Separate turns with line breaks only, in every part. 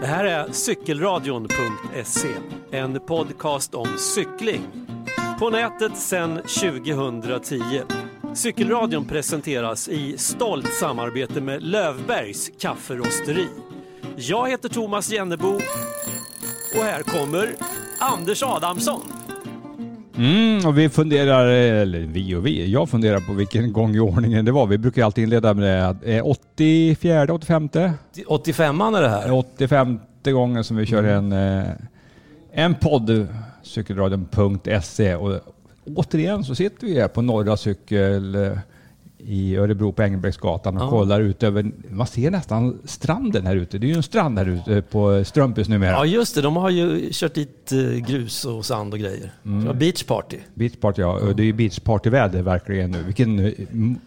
Det här är cykelradion.se, en podcast om cykling. På nätet sedan 2010. Cykelradion presenteras i stolt samarbete med Lövbergs kafferosteri. Jag heter Thomas Jennebo och här kommer Anders Adamsson.
Mm, och vi funderar, eller vi och vi, jag funderar på vilken gång i ordningen det var. Vi brukar alltid inleda med det. Eh, 84, 85?
85an är det här.
85 gången som vi kör en, eh, en podd, cykelradion.se. Och återigen så sitter vi här på Norra Cykel eh, i Örebro på Engelbrektsgatan och
Ja.
kollar ut över, man ser nästan stranden här ute. Det är ju en strand här ute på Strumpis numera.
Ja just det, de har ju kört dit eh, grus och sand och grejer. Det var beach party.
Beachparty, ja. Och Det är ju beachpartyväder verkligen nu. Vilken,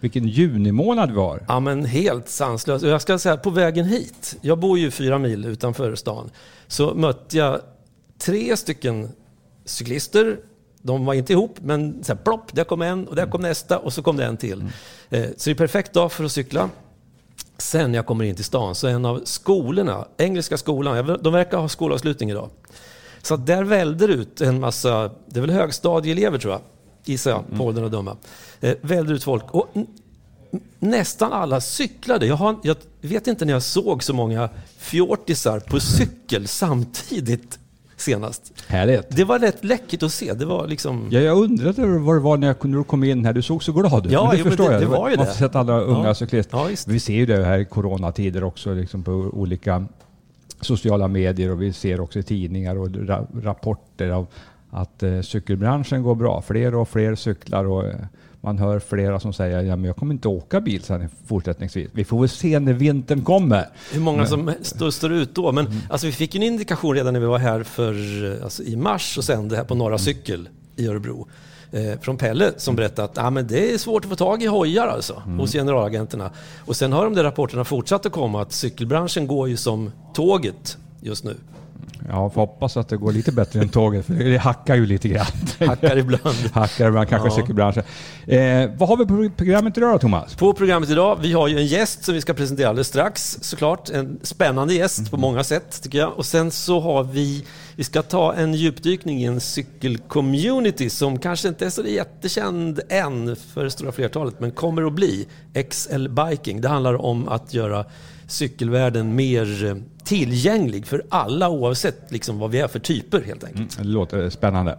vilken junimånad vi har.
Ja men helt sanslöst. Och jag ska säga på vägen hit, jag bor ju fyra mil utanför stan, så mötte jag tre stycken cyklister. De var inte ihop, men så här, plopp, där kom en och där kom nästa och så kom det en till. Eh, Så det är perfekt dag för att cykla. Sen jag kommer in till stan så en av skolorna, Engelska skolan, de verkar ha skolavslutning idag. Så där välder ut en massa, det är väl högstadieelever tror jag, gissar jag, på åldern att döma. Eh, välder ut folk. Och nästan alla cyklade. Jag, har, jag vet inte när jag såg så många fjortisar på cykel samtidigt senast.
Härligt.
Det var rätt läckert att se. Det var liksom...
Ja, jag undrade vad det var när, jag, när du kom in här. Du såg så glad ut.
Ja,
men det
jo,
förstår
det-
jag.
det var ju
Man får sett alla unga
Ja.
cyklister.
Ja.
Vi ser ju det här i coronatider också liksom på olika sociala medier och vi ser också i tidningar och ra rapporter av att eh, cykelbranschen går bra. Fler och fler cyklar och eh, man hör flera som säger ja, men jag kommer inte åka bil sen fortsättningsvis. Vi får väl se när vintern kommer.
Hur många som står, står ut då. Men alltså, vi fick en indikation redan när vi var här för, eh, alltså, i mars och sände här på Norra Cykel i Örebro. Eh, från Pelle som berättade att ah, men det är svårt att få tag i hojar alltså, hos generalagenterna. Och sen har de där rapporterna fortsatt att komma att cykelbranschen går ju som tåget just nu.
Ja, får hoppas att det går lite bättre än tåget för det hackar ju lite grann.
Hackar ibland.
Hackar ibland, kanske
Ja.
cykelbranschen. Eh, vad har vi på programmet idag då, Thomas?
På programmet idag, vi har ju en gäst som vi ska presentera alldeles strax såklart. En spännande gäst på många sätt tycker jag. Och sen så har vi, vi ska ta en djupdykning i en cykelcommunity som kanske inte är så jättekänd än för det stora flertalet, men kommer att bli. XL Biking. Det handlar om att göra cykelvärlden mer eh, tillgänglig för alla oavsett liksom vad vi är för typer helt enkelt.
Det låter spännande.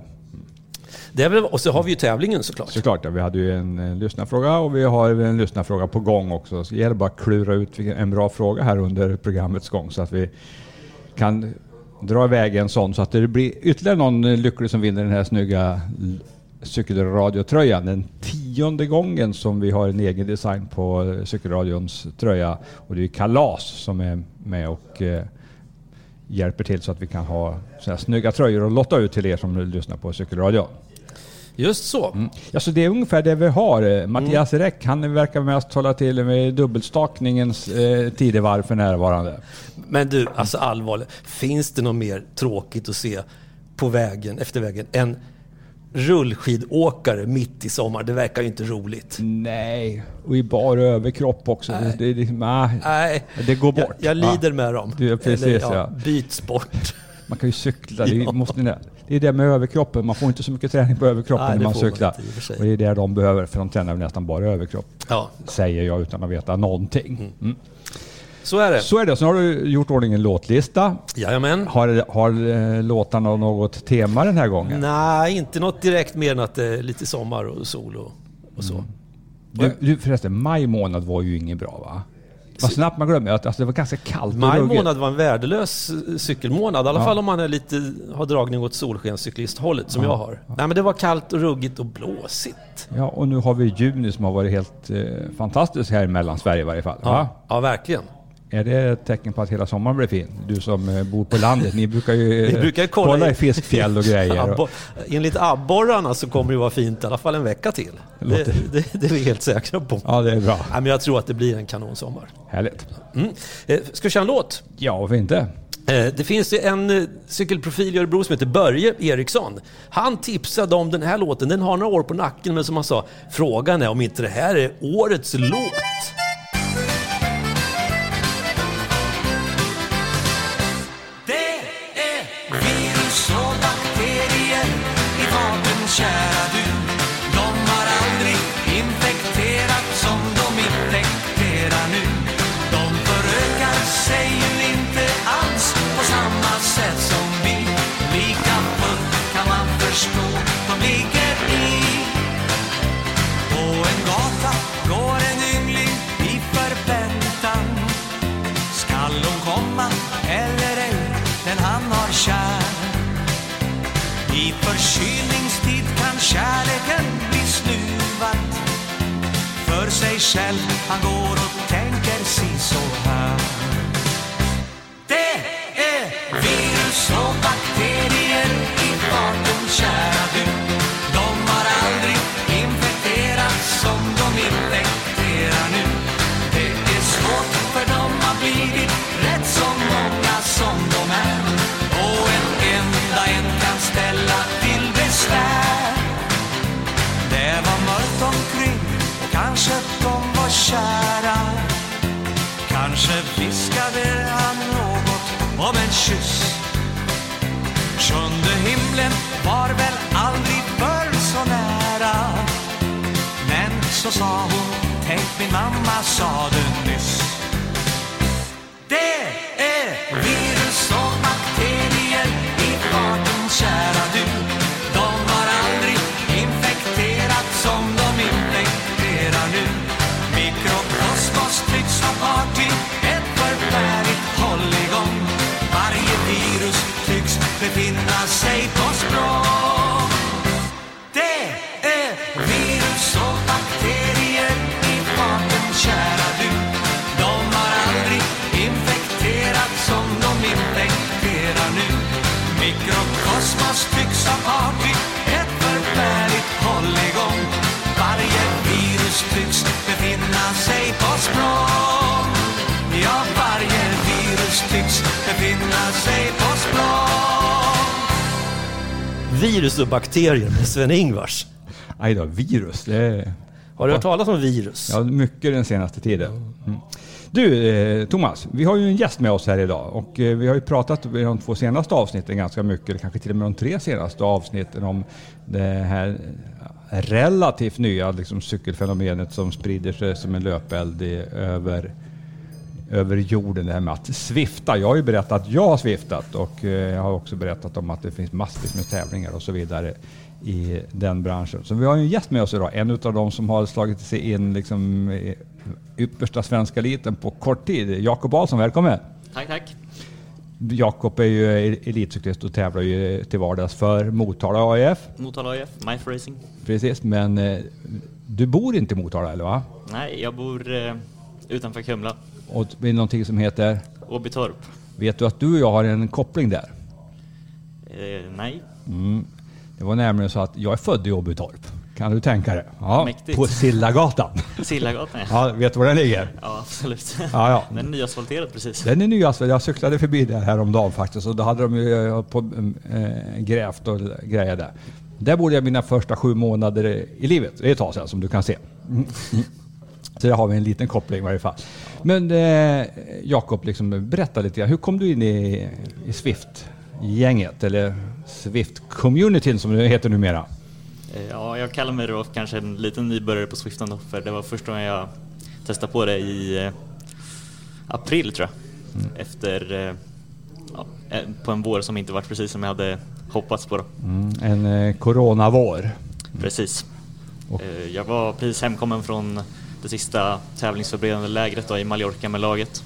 Det väl, och så har vi ju tävlingen såklart.
Såklart, ja, vi hade ju en, en lyssnarfråga och vi har en lyssnarfråga på gång också. Så det gäller bara att klura ut en bra fråga här under programmets gång så att vi kan dra iväg en sån så att det blir ytterligare någon eh, lycklig som vinner den här snygga cykelradiotröjan. Den tionde gången som vi har en egen design på eh, cykelradions tröja och det är Kalas som är med och eh, hjälper till så att vi kan ha så här snygga tröjor och lotta ut till er som lyssnar på cykelradion.
Just så.
Mm. Ja, så det är ungefär det vi har. Eh, Mattias Räck, han verkar mest hålla till med dubbelstakningens eh, tidevarv för närvarande.
Men du, alltså allvarligt. Finns det något mer tråkigt att se på vägen, efter vägen, än rullskidåkare mitt i sommar? Det verkar ju inte roligt.
Nej, och i bar överkropp också. Det, det, det, nej,
Nej,
det går bort.
jag, jag lider med dem.
Du, precis, ja.
Byt sport.
Man kan ju cykla. Det, är-
Ja.
måste, det är det med överkroppen. Man får inte så mycket träning på överkroppen
Nej,
när man
man
cyklar.
i och
det är det de behöver, för de tränar nästan bara överkropp.
Ja,
Säger jag utan att veta någonting. Mm.
Så är det.
Så är det. Sen har du gjort ordning en låtlista.
Jajamän.
Har, har eh, låtarna något tema den här gången?
Nej, inte något direkt mer än att det är lite sommar och sol och, och så.
Du, du, förresten, maj månad var ju inget bra va? Vad snabbt man glömmer att alltså, det var ganska kallt
Maj månad var en värdelös eh, cykelmånad. I alla
Ja.
fall om man är lite, har dragning åt solskenscyklisthållet som jag har. Nej, men det var kallt och ruggigt och blåsigt.
Ja, och nu har vi juni som har varit helt eh, fantastisk här i Mellansverige i varje fall. Va?
Ja, ja verkligen.
Är det ett tecken på att hela sommaren blir fin? Du som eh, bor på landet, ni brukar ju
Vi
eh,
brukar kolla
kolla
i-
fiskfjäll och grejer.
Abbo- Enligt abborrarna så kommer det vara fint i alla fall en vecka till. Det, det, det är vi helt säkra på.
Ja, det är bra.
Nej, men jag tror att det blir en kanonsommar.
Härligt.
Mm. Eh, Ska vi köra en låt?
Ja, varför inte?
Eh, Det finns en eh, cykelprofil i Örebro som heter Börje Eriksson. Han tipsade om den här låten. Den har några år på nacken, men som han sa, frågan är om inte det här är årets låt.
Sig själv. Han går och tänker si så här. Kyss. Sjunde himlen var väl aldrig förr så nära. Men så sa hon, tänk min mamma sa det nyss. Det sig på språng Virus och bakterier
med Sven-Ingvars.
Aj då, virus. Det är,
Har du hört talas om virus?
ja, mycket den senaste tiden. Mm. Du eh, Thomas, vi har ju en gäst med oss här idag och eh, vi har ju pratat i de två senaste avsnitten ganska mycket, kanske till och med de tre senaste avsnitten om det här relativt nya liksom, cykelfenomenet som sprider sig som en löpeld över, över jorden. Det här med att svifta. Jag har ju berättat att jag har sviftat och eh, jag har också berättat om att det finns massvis med tävlingar och så vidare i den branschen. Så vi har ju en gäst med oss idag, en av de som har slagit sig in liksom, yppersta svenska eliten på kort tid. Jakob Ahlsson, välkommen!
Tack, tack.
Jakob är ju elitcyklist och tävlar ju till vardags för Motala AIF.
Motala AIF, Mife Racing.
Precis, men eh, du bor inte i Motala eller va?
Nej, jag bor eh, utanför Kumla,
Och är någonting som heter,
Åbytorp.
vet du att du och jag har en koppling där?
Eh, nej,
Mm. Det var nämligen så att jag är född i Åbytorp. Kan du tänka dig? Ja,
Mäktigt.
på Sillagatan.
Sillagatan ja.
Ja, vet du var den ligger?
Ja, absolut.
Ja, ja.
Den är nyasfalterad precis.
Den är nyast. Jag cyklade förbi där häromdagen faktiskt och då hade de ju eh, på, äh, grävt och grejer där. Där bodde jag mina första sju månader i livet. Det är ett tag sedan som du kan se. Mm. Så där har vi en liten koppling i varje fall. Men eh, Jakob, liksom, berätta lite grann. Hur kom du in i, i Swift-gänget? Eller Swift-communityn som det heter numera?
Eh, Ja, jag kallar mig då kanske en liten nybörjare på Swift ändå, för det var första gången jag testade på det i eh, april tror jag. Efter, eh, ja, på en vår som inte varit precis som jag hade hoppats på då.
Mm, en eh, coronavår.
Precis.
Och-
Jag var precis hemkommen från det sista tävlingsförberedande lägret då, i Mallorca med laget.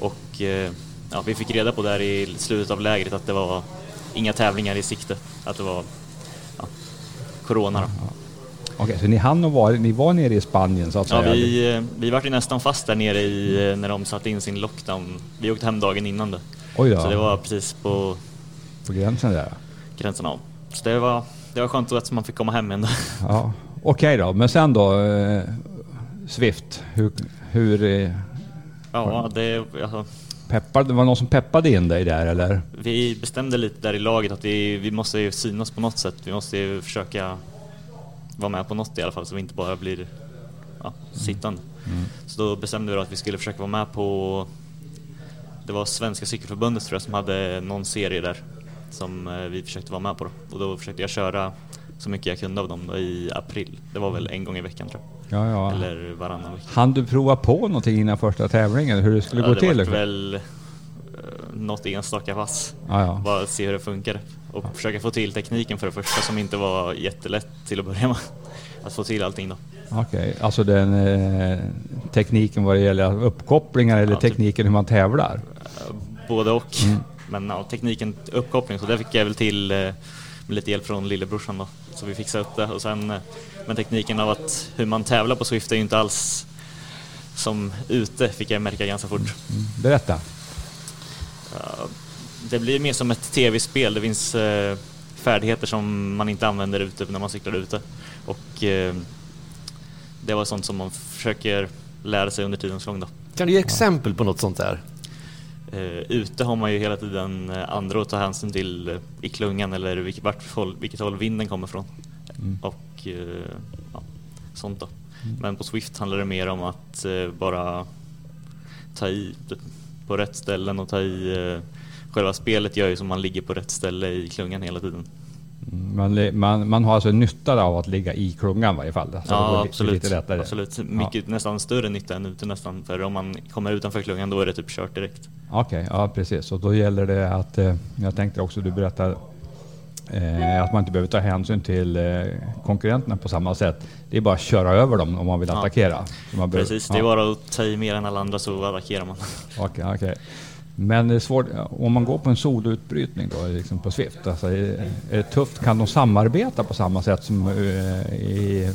Och eh, ja, vi fick reda på där i slutet av lägret att det var inga tävlingar i sikte. Att det var ja, Corona då.
Okej, så ni hann och var, ni var nere i Spanien så att
Ja,
säga?
vi, eh, vi var ju nästan fast där nere i, eh, när de satte in sin lockdown. Vi åkte hem dagen innan det.
Oj då,
Så det var precis på
på gränsen där.
gränsen av. Så det var, det var skönt att man fick komma hem ändå.
Ja. Okej då, men sen då Swift, hur, hur eh,
Ja, det, alltså,
peppade, var det någon som peppade in dig där eller?
Vi bestämde lite där i laget att vi, vi måste ju synas på något sätt. Vi måste ju försöka vara med på något i alla fall så vi inte bara blir ja, sittande. Så då bestämde vi då att vi skulle försöka vara med på, det var Svenska Cykelförbundet tror jag som hade någon serie där som eh, vi försökte vara med på då. Och då försökte jag köra så mycket jag kunde av dem i april. Det var väl en gång i veckan tror jag.
Ja, ja.
Eller varannan vecka.
Han du prova på någonting innan första tävlingen? Hur det skulle
Ja,
gå
det
till?
vart
liksom?
väl eh, något enstaka pass.
Ja, ja.
Bara se hur det funkar och försöka få till tekniken för det första som inte var jättelätt till att börja med. Att få till allting då.
Okej, alltså den eh, tekniken vad det gäller uppkopplingar eller
Ja, typ.
tekniken hur man tävlar?
Eh, Både och.
Mm.
Men ja, tekniken uppkoppling så det fick jag väl till eh, med lite hjälp från lillebrorsan då. Så vi fixade upp det. Och sen, eh, men tekniken av att hur man tävlar på Swift är ju inte alls som ute, fick jag märka ganska fort.
Berätta.
Ja, det blir mer som ett tv-spel. Det finns eh, färdigheter som man inte använder ute när man cyklar ute. Och eh, det var sånt som man försöker lära sig under tidens gång. Då.
Kan du ge exempel på något sånt där?
Eh, ute har man ju hela tiden eh, andra att ta hänsyn till eh, i klungan eller vilket, vart vilket håll vinden kommer från.
Mm.
Och eh, ja, sånt då. Men på Swift handlar det mer om att eh, bara ta i typ, på rätt ställen och ta i eh, Själva spelet gör ju som man ligger på rätt ställe i klungan hela tiden.
Man, man, man har alltså nytta av att ligga i klungan i varje fall. Så
ja, absolut. Absolut. Mycket, Nästan större nytta än ute nästan. För om man kommer utanför klungan då är det typ kört direkt.
Okej, ja precis. Och då gäller det att, eh, jag tänkte också du berättade eh, att man inte behöver ta hänsyn till eh, konkurrenterna på samma sätt. Det är bara att köra över dem om man vill
Ja.
attackera. Man behöver-
Precis, det är
ja.
bara att ta i mer än alla andra så attackerar man.
Okej, okej. Men det är svårt, om man går på en soloutbrytning då, liksom på Swift, alltså, är, är det tufft? Kan de samarbeta på samma sätt som eh, i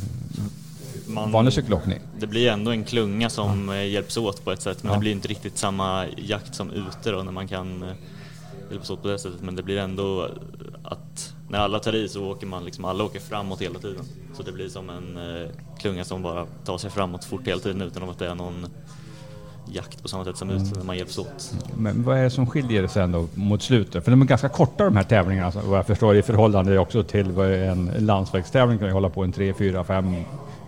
Man,
vanlig cykelåkning?
Det blir ändå en klunga som eh, hjälps åt på ett sätt men
Ja.
det blir inte riktigt samma jakt som ute då när man kan eh, hjälpas åt på det sättet. Men det blir ändå att när alla tar i så åker man liksom, alla åker framåt hela tiden. Så det blir som en klunga som bara tar sig framåt fort hela tiden utan att det är någon jakt på samma sätt som ute när man hjälps åt.
Men vad är det som skiljer sen då mot slutet? För de är ganska korta de här tävlingarna alltså, vad jag förstår i förhållande också till vad en landsvägstävling kan ju hålla på en 3, 4, 5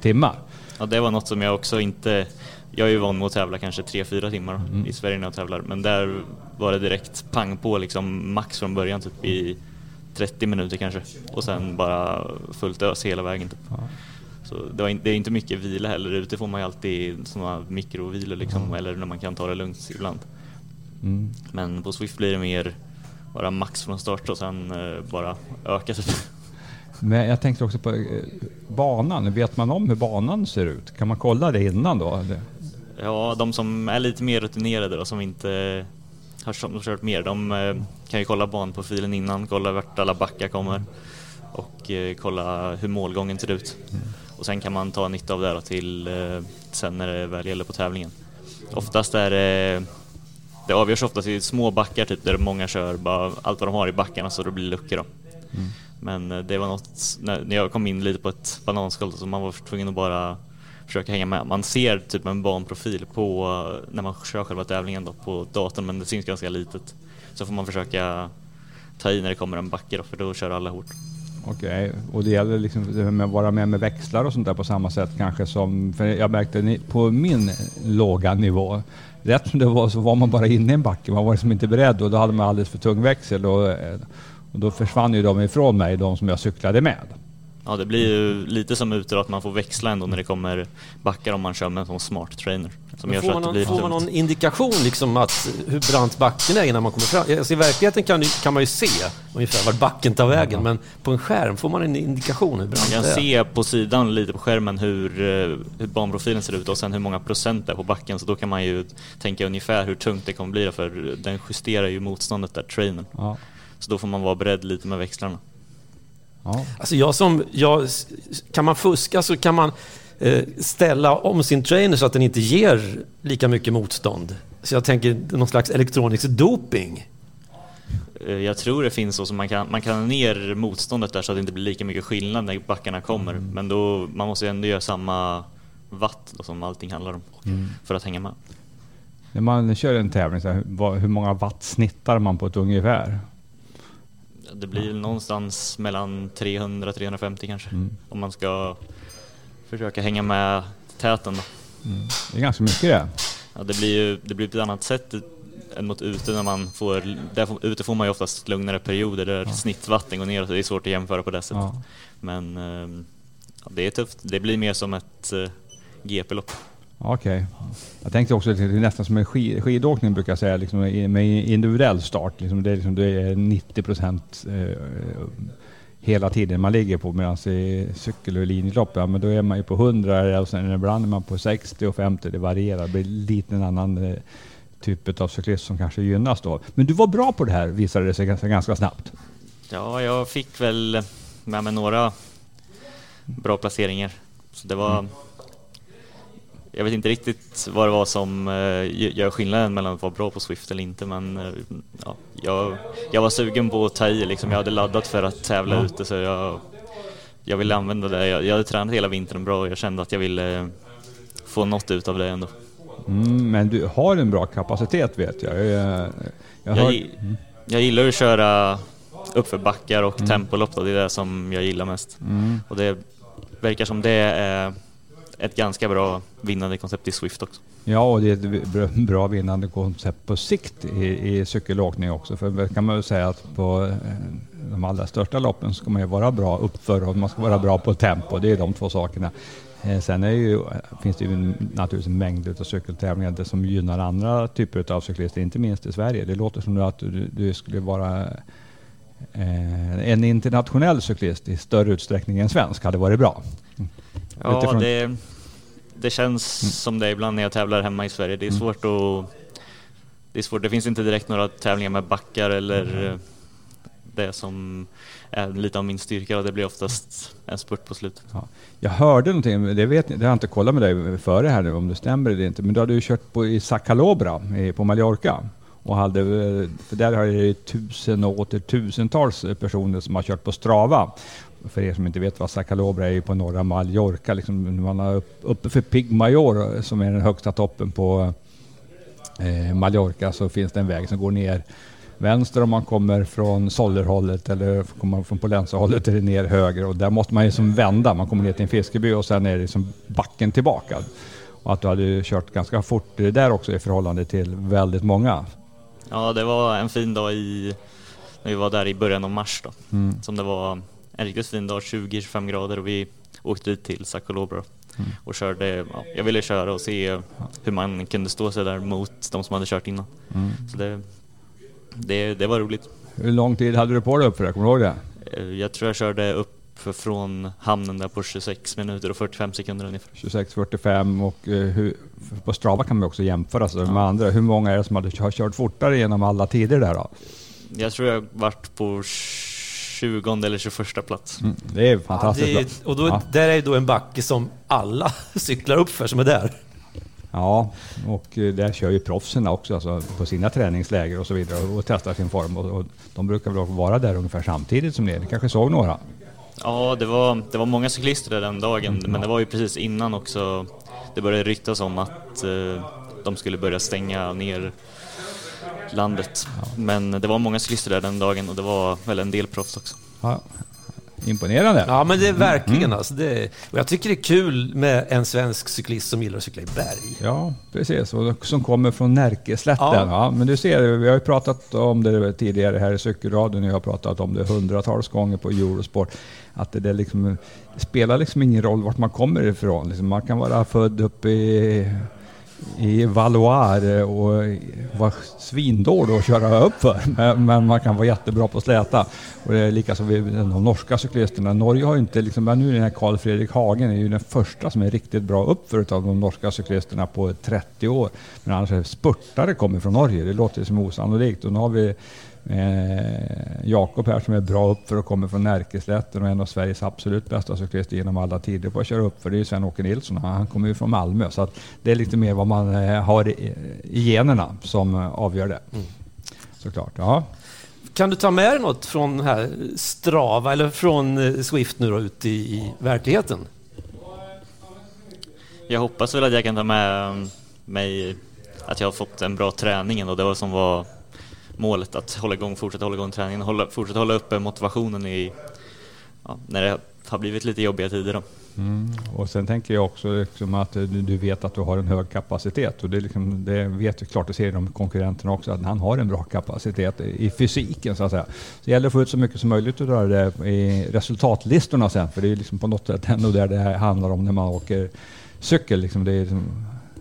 timmar.
Ja, det var något som jag också inte... Jag är ju van med att tävla kanske 3-4 timmar
Mm.
i Sverige när jag tävlar, men där var det direkt pang på liksom max från början typ i 30 minuter kanske och sen bara fullt ös hela vägen typ. Så det, in, det är inte mycket vila heller, ute får man ju alltid sådana mikrovilor liksom, eller när man kan ta det lugnt ibland.
Mm.
Men på Swift blir det mer bara max från start och sen eh, bara öka.
Men jag tänkte också på eh, banan. Vet man om hur banan ser ut? Kan man kolla det innan då?
Ja, de som är lite mer rutinerade och som inte har kört- mer, de eh, kan ju kolla banprofilen innan, kolla vart alla backar kommer och kolla hur målgången ser ut. Och sen kan man ta nytta av det till eh, sen när det väl gäller på tävlingen. Oftast är det, det avgörs oftast i små backar typ där många kör bara allt vad de har i backarna så det blir luckor då. Men eh, det var något, när när jag kom in lite på ett bananskal så man var tvungen att bara försöka hänga med. Man ser typ en banprofil på, eh, när man kör själva tävlingen då, på datorn men det syns ganska litet. Så får man försöka ta i när det kommer en backe då, för då kör alla hårt.
Okej, och det gäller liksom att vara med med växlar och sånt där på samma sätt kanske som, för jag märkte på min låga nivå, rätt som det var så var man bara inne i en backe, man var liksom inte beredd och då hade man alldeles för tung växel och, och då försvann ju de ifrån mig, de som jag cyklade med.
Ja, det blir ju lite som ute att man får växla ändå när det kommer backar om man kör med en sån smart trainer. Som
Men
gör
får
så
man,
att det
någon,
blir
får man någon indikation liksom att hur brant backen är innan man kommer fram? Alltså I verkligheten kan, kan man ju se ungefär vart backen tar vägen, men på en skärm får man en indikation hur brant
Man kan
det är.
se på sidan lite på skärmen hur, eh, hur banprofilen ser ut och sen hur många procent det är på backen så då kan man ju tänka ungefär hur tungt det kommer bli för den justerar ju motståndet där, trainern.
Ja.
Så då får man vara beredd lite med växlarna.
Ja.
Alltså jag som, jag, kan man fuska så kan man eh, ställa om sin trainer så att den inte ger lika mycket motstånd. Så jag tänker någon slags elektronisk doping.
Eh, Jag tror det finns så som man kan, man kan ner motståndet där så att det inte blir lika mycket skillnad när backarna kommer. Men då, man måste ändå göra samma watt då, som allting handlar om för att hänga med.
När man kör en tävling, så här, hur många watt snittar man på ett ungefär?
Det blir någonstans mellan 300-350 kanske. Om man ska försöka hänga med täten då.
Det är ganska mycket det.
Ja, det blir ju det blir på ett annat sätt än mot ute när man får, där ute får man ju oftast lugnare perioder där snittvatten går ner och det är svårt att jämföra på det sättet.
Ja.
Men ehm, ja, det är tufft. Det blir mer som ett eh, GP-lopp.
Okej. Jag tänkte också att det är nästan som en skid, skidåkning brukar jag säga, liksom, med individuell start. Liksom, det, är liksom, det är 90 procent eh, hela tiden man ligger på. Medan i cykel och linjelopp, ja, men då är man ju på 100 och sen ibland är man på 60 och 50. Det varierar. Det blir lite en annan eh, typ av cyklist som kanske gynnas då. Men du var bra på det här visade det sig ganska, ganska snabbt.
Ja, jag fick väl med mig några bra placeringar. Så det var... Jag vet inte riktigt vad det var som eh, gör skillnaden mellan att vara bra på Swift eller inte men eh, ja, jag, jag var sugen på att ta i liksom. Jag hade laddat för att tävla
Ja.
ute så jag, jag ville använda det. Jag, jag hade tränat hela vintern bra och jag kände att jag ville eh, få något ut av det ändå.
Mm, men du har en bra kapacitet vet jag. Jag, jag,
Jag,
hör,
gi- jag gillar att köra uppför backar
Mm.
och tempolopp då, det är det som jag gillar mest. Och det verkar som det är ett ganska bra vinnande koncept i Swift också.
Ja, och det är ett bra- vinnande koncept på sikt i, i cykelåkning också. För det kan man väl säga att på eh, de allra största loppen ska man ju vara bra uppför och man ska vara bra på tempo. Det är de två sakerna. Eh, Sen är ju, finns det ju naturligtvis en mängd av cykeltävlingar som gynnar andra typer av cyklister, inte minst i Sverige. Det låter som att du, du skulle vara eh, en internationell cyklist i större utsträckning än svensk hade varit bra.
Ja,
Utifrån-
det, det känns som det ibland när jag tävlar hemma i Sverige. Det är svårt att... Det, är svårt. det finns inte direkt några tävlingar med backar eller eh, det som är lite av min styrka och det blir oftast en spurt på slutet.
Ja. Jag hörde någonting, men det, vet, det har jag inte kollat med dig före här nu om det stämmer eller inte, men du hade ju kört på, i Sacalobra på Mallorca. Och hade, eh, för där har det tusen och åter tusentals personer som har kört på Strava. För er som inte vet vad Sacalobra är på norra Mallorca, liksom, man upp, uppe för Pigmayor som är den högsta toppen på eh, Mallorca så finns det en väg som går ner vänster om man kommer från Sollerhållet eller kommer man från Polensahållet är det ner höger och där måste man ju som vända. Man kommer ner till en fiskeby och sen är det som backen tillbaka. Och att du hade kört ganska fort där också i förhållande till väldigt många.
Ja, det var en fin dag i, när vi var där i början av mars då. Som det var en riktigt fin dag, 20-25 grader och vi åkte dit till Sakolobra och körde, ja, jag ville köra och se hur man kunde stå sig där mot de som hade kört innan. Så det, det, det var roligt.
Hur lång tid hade du på dig upp för det? Kommer du ihåg det?
Eh, Jag tror jag körde upp från hamnen där på 26 minuter och 45 sekunder ungefär.
26.45 och eh, hur, på Strava kan man också jämföra sig med andra. Hur många är det som hade kö- kört fortare genom alla tider där då?
Jag tror jag varit på 20 eller 21 plats.
Mm, det är
Ja,
fantastiskt
det
bra.
är, och då,
Ja.
där är ju då en backe som alla cyklar upp för som är där.
Ja, och eh, där kör ju proffsen också alltså, på sina träningsläger och så vidare och testar sin form. Och, och de brukar väl vara där ungefär samtidigt som ni. Ni kanske såg några?
Ja, det var, det var många cyklister där den dagen, men det var ju precis innan också det började ryktas om att eh, de skulle börja stänga ner landet. Men det var många cyklister där den dagen och det var väl en del proffs också.
Ja. Imponerande.
Ja, men det är verkligen
Mm.
alltså. Det, och jag tycker det är kul med en svensk cyklist som gillar att cykla i berg.
Ja, precis. Och som kommer från Närkeslätten.
Ja.
Ja. men du ser, vi har ju pratat om det tidigare här i Cykelradion. Jag har pratat om det hundratals gånger på Eurosport. Att det, där liksom, det spelar liksom ingen roll vart man kommer ifrån. Liksom man kan vara född uppe i, i Valoir eh, och vara svindålig att köra uppför. Men, men man kan vara jättebra på släta. Och det är lika som de norska cyklisterna. Norge har ju inte, liksom, men nu är den här Karl Fredrik Hagen är ju den första som är riktigt bra uppför av de norska cyklisterna på 30 år. Men annars är spurtare kommer från Norge. Det låter som osannolikt. Och nu har vi eh, Jakob här som är bra uppför och kommer från Närkeslätten och en av Sveriges absolut bästa cyklister genom alla tider på att köra uppför. Det är ju Sven-Åke Nilsson. Han kommer ju från Malmö. Så att det är lite mer vad man eh, har i, i generna som eh, avgör det. Såklart. Ja.
Kan du ta med dig något från här Strava eller från eh, Swift nu då ut i, i verkligheten?
Jag hoppas väl att jag kan ta med mig att jag har fått en bra träning och det var som var målet att hålla igång, fortsätta hålla igång träningen och hålla, fortsätta hålla uppe motivationen i, ja, när det har blivit lite jobbiga tider då.
Mm. Och sen tänker jag också liksom att eh, du, du vet att du har en hög kapacitet och det, är liksom, det vet du klart, det ser de konkurrenterna också, att han har en bra kapacitet i fysiken så att säga. Så det gäller att få ut så mycket som möjligt av det i resultatlistorna sen, för det är liksom på något sätt ändå där det här handlar om när man åker cykel. Liksom det, är liksom,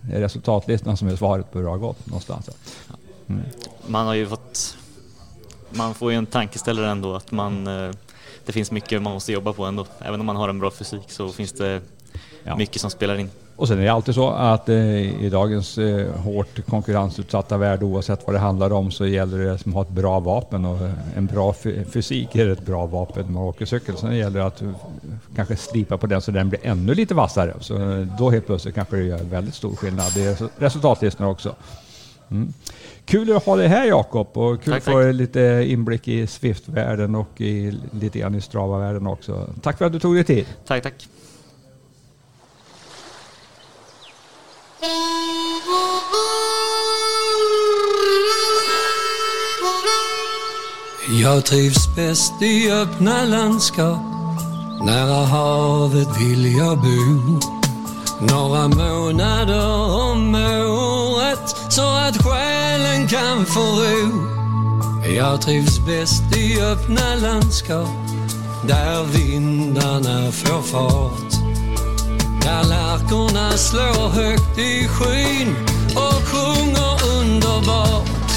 det är resultatlistan som är svaret på hur det har gått någonstans.
Man har ju fått, man får ju en tankeställare ändå att man, eh, det finns mycket man måste jobba på ändå. Även om man har en bra fysik så finns det
Ja.
mycket som spelar in.
Och sen är det alltid så att eh, i dagens eh, hårt konkurrensutsatta värld, oavsett vad det handlar om, så gäller det att ha ett bra vapen och en bra fy- fysik är ett bra vapen när man åker cykel. Sen gäller det att kanske slipa på den så den blir ännu lite vassare. Så då helt plötsligt kanske det gör väldigt stor skillnad. Det är resultatlistorna också. Mm. Kul att ha dig här Jakob och kul
Tack,
att få lite inblick i Swift-världen och i, lite grann i Strava-världen också. Tack för att du tog dig tid.
Tack, tack.
Jag trivs bäst i öppna landskap Nära havet vill jag bo Några månader om året så att själen kan få ro. Jag trivs bäst i öppna landskap där vindarna får fart. Där lärkorna slår högt i skyn och sjunger underbart.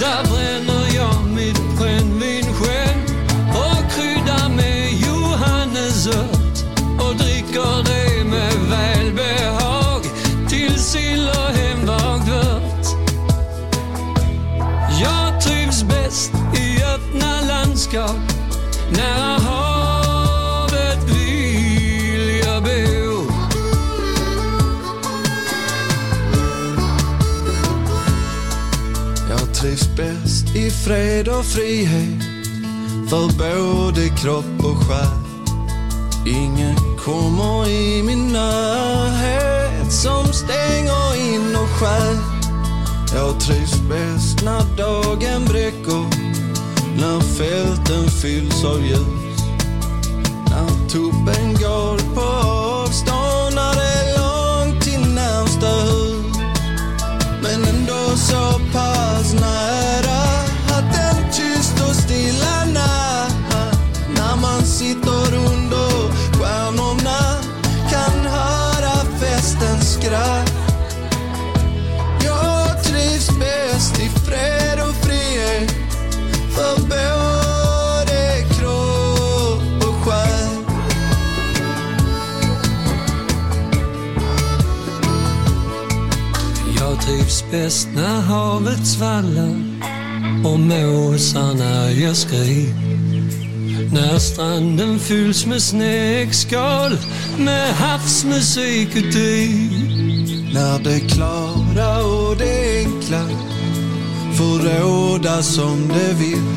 Där bränner jag mitt brännvin själv och kryddar med johannesört och dricker det med välbehag till sill bäst i öppna landskap nära havet vill jag bo.
Jag trivs bäst i fred och frihet för både kropp och själ. Ingen kommer i min närhet som stänger in och stjäl. Jag trivs bäst när dagen bräcker, när fälten fylls av ljus. Trivs bäst
när havet svallar och måsarna gör skri. När stranden fylls med snäckskal med havsmusik uti.
När det klara och det enkla får råda som det vill.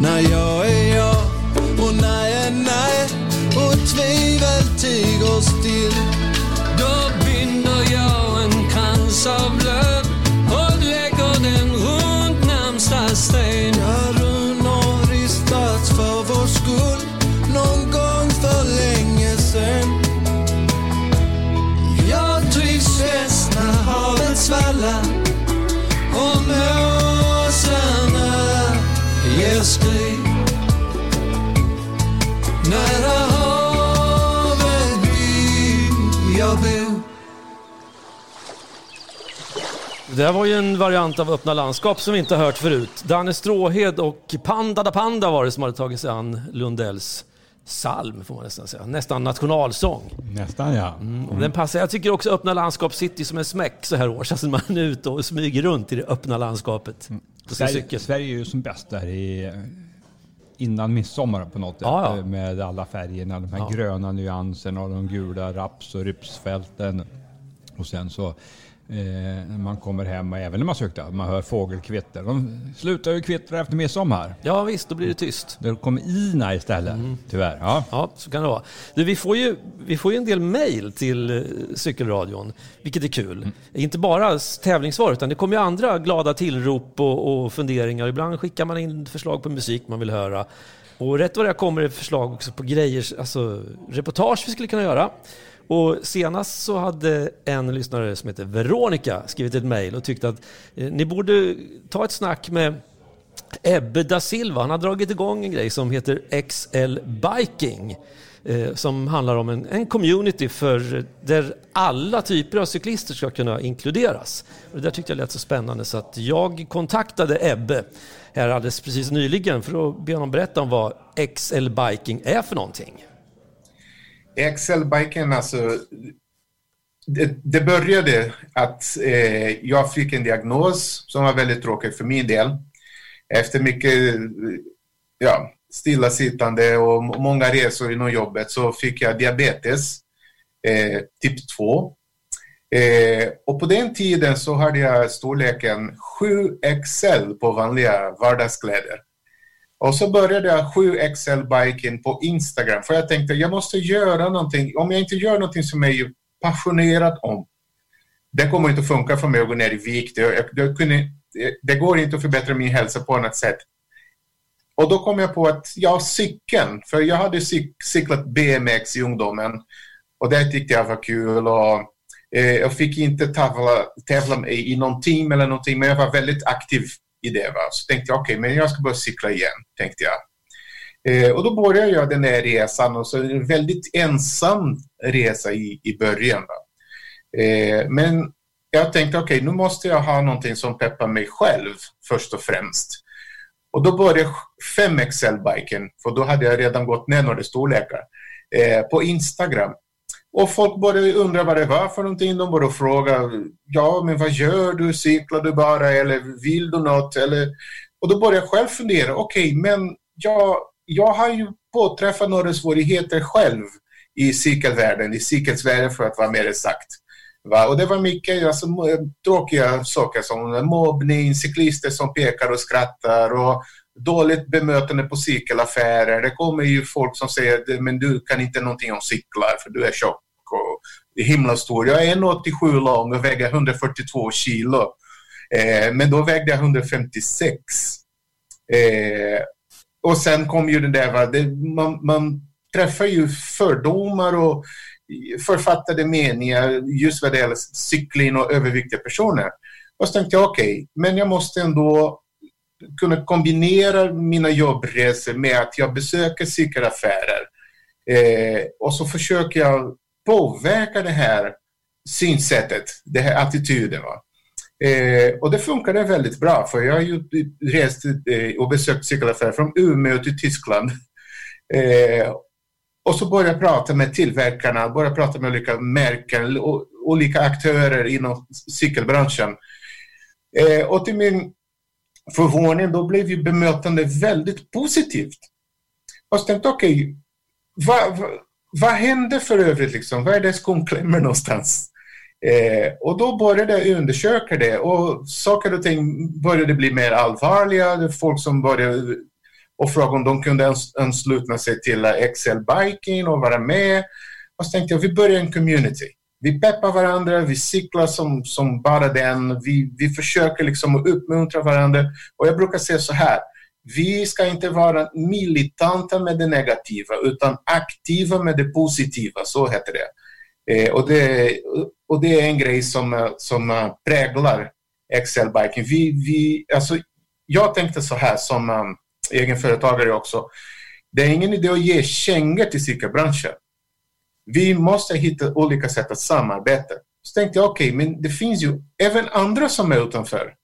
När jag är jag och nej är nej och tvivel tiger still.
Då binder jag en krans
Det där var ju en variant av öppna landskap som vi inte hört förut. Danne Stråhed och Panda da Panda var det som hade tagit sig an Lundells psalm, får man nästan säga. Nästan nationalsång.
Nästan ja.
Och Den passar. Jag tycker också öppna landskap sitter som en smäck så här års. Alltså man är ute och smyger runt i det öppna landskapet. Sin
Sverige. Sverige är ju som bäst där i innan midsommar på något sätt.
Ja, ja.
Med alla färgerna, de här
Ja.
gröna nyanserna och de gula raps och rypsfälten. Och sen så eh, när man kommer hem, och även när man cyklar, man hör fågelkvitter. De slutar ju kvittra efter midsommar.
Ja visst, då blir det tyst.
Det kommer Ina istället,
Mm.
tyvärr. Ja.
Ja, så kan det vara. Du, vi, får ju, vi får ju en del mejl till eh, Cykelradion, vilket är kul. Inte bara tävlingssvar, utan det kommer ju andra glada tillrop och, och funderingar. Ibland skickar man in förslag på musik man vill höra. Och rätt vad det kommer det förslag också på grejer, alltså reportage vi skulle kunna göra. Och senast så hade en lyssnare som heter Veronica skrivit ett mejl och tyckte att eh, ni borde ta ett snack med Ebbe da Silva, han har dragit igång en grej som heter XL Biking. Eh, som handlar om en, en community för, där alla typer av cyklister ska kunna inkluderas. Och det där tyckte jag lät så spännande så att jag kontaktade Ebbe här alldeles precis nyligen för att be honom berätta om vad XL Biking är för någonting.
XL-biken, alltså det, det började att eh, jag fick en diagnos som var väldigt tråkig för min del. Efter mycket ja, stillasittande och många resor inom jobbet så fick jag diabetes eh, typ 2. Eh, och på den tiden så hade jag storleken 7XL på vanliga vardagskläder. Och så började jag 7XL-biken på Instagram för jag tänkte jag måste göra någonting. Om jag inte gör någonting som jag är passionerad om, det kommer inte att funka för mig att gå ner i vikt. Jag, jag, jag kunde, eh, det går inte att förbättra min hälsa på annat sätt. Och då kom jag på att, ja, cykeln, för jag hade cyk, cyklat BMX i ungdomen och det tyckte jag var kul och eh, jag fick inte tävla, tävla i, i någon team eller någonting, men jag var väldigt aktiv i det. Va? Så tänkte jag, okej, okay, men jag ska börja cykla igen, tänkte jag. Eh, och då började jag den här resan och så en väldigt ensam resa i, i början. Va? Eh, men jag tänkte, okej, okay, nu måste jag ha någonting som peppar mig själv först och främst. Och då började 5XL-biken, för då hade jag redan gått ner några storlekar, eh, på Instagram. Och folk började undra vad det var för någonting. De började fråga, ja men vad gör du? Cyklar du bara eller vill du något? Eller... Och då började jag själv fundera, okej okay, men jag, jag har ju påträffat några svårigheter själv i cykelvärlden, i cykelsvärlden för att vara mer exakt. Va? Och det var mycket alltså, tråkiga saker som mobbning, cyklister som pekar och skrattar och dåligt bemötande på cykelaffärer. Det kommer ju folk som säger men du kan inte någonting om cyklar för du är tjock och himla stor. Jag är 1,87 lång och väger 142 kilo. Eh, men då vägde jag 156. Eh, och sen kom ju det där, va? Det, man, man träffar ju fördomar och författade meningar just vad det gäller cykling och överviktiga personer. Och så tänkte jag, okej, okay, men jag måste ändå kunna kombinera mina jobbresor med att jag besöker cykelaffärer. Eh, och så försöker jag påverka det här synsättet, den här attityden. Va? Eh, och det funkade väldigt bra för jag har ju rest eh, och besökt cykelaffärer från Umeå till Tyskland. Eh, och så började jag prata med tillverkarna, började prata med olika märken och olika aktörer inom cykelbranschen. Eh, och till min förvåning då blev ju bemötandet väldigt positivt. Och så tänkte okej, okay, vad, hände för övrigt liksom? Vad är det skon klämmer någonstans? Eh, och då började jag undersöka det och saker och ting började bli mer allvarliga. Folk som började och fråga om de kunde ansluta sig till Excel Biking och vara med. Och så tänkte jag, vi börjar en community. Vi peppar varandra, vi cyklar som, som bara den. Vi, vi försöker liksom uppmuntra varandra. Och jag brukar säga så här, vi ska inte vara militanta med det negativa utan aktiva med det positiva, så heter det. Eh, och, det och det är en grej som, eh, som eh, präglar Excel-biken. Vi, vi, alltså, jag tänkte så här som um, egenföretagare också. Det är ingen idé att ge kängor till cykelbranschen. Vi måste hitta olika sätt att samarbeta. Så tänkte jag, okej, okay, men det finns ju även andra som är utanför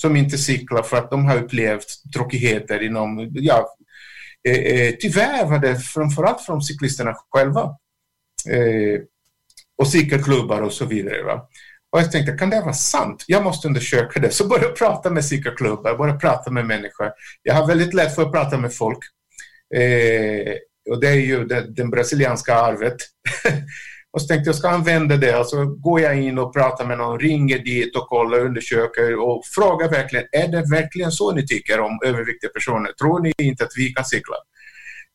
som inte cyklar för att de har upplevt tråkigheter inom, ja, eh, eh, tyvärr var det framförallt från cyklisterna själva. Eh, och cykelklubbar och så vidare. Va? Och jag tänkte, kan det vara sant? Jag måste undersöka det. Så började jag prata med cykelklubbar, började prata med människor. Jag har väldigt lätt för att prata med folk. Eh, och det är ju det, det brasilianska arvet. Och så tänkte jag ska använda det och så går jag in och pratar med någon, ringer dit och kollar, undersöker och frågar verkligen, är det verkligen så ni tycker om överviktiga personer? Tror ni inte att vi kan cykla?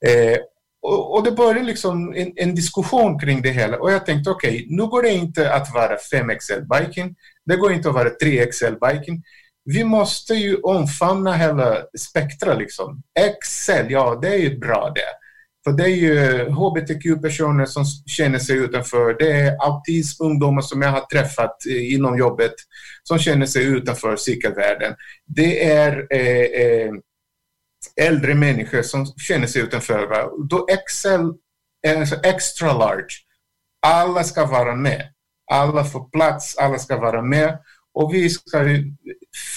Eh, och, och, det började liksom en, en, diskussion kring det hela och jag tänkte okej, okay, nu går det inte att vara 5XL-biking, det går inte att vara 3XL-biking. Vi måste ju omfamna hela spektra liksom. XL, ja det är ju bra det. För det är ju hbtq-personer som känner sig utanför. Det är autismungdomar som jag har träffat eh, inom jobbet som känner sig utanför cykelvärlden. Det är eh, eh, äldre människor som känner sig utanför. Va? Då Excel är alltså extra large. Alla ska vara med. Alla får plats, alla ska vara med. Och vi ska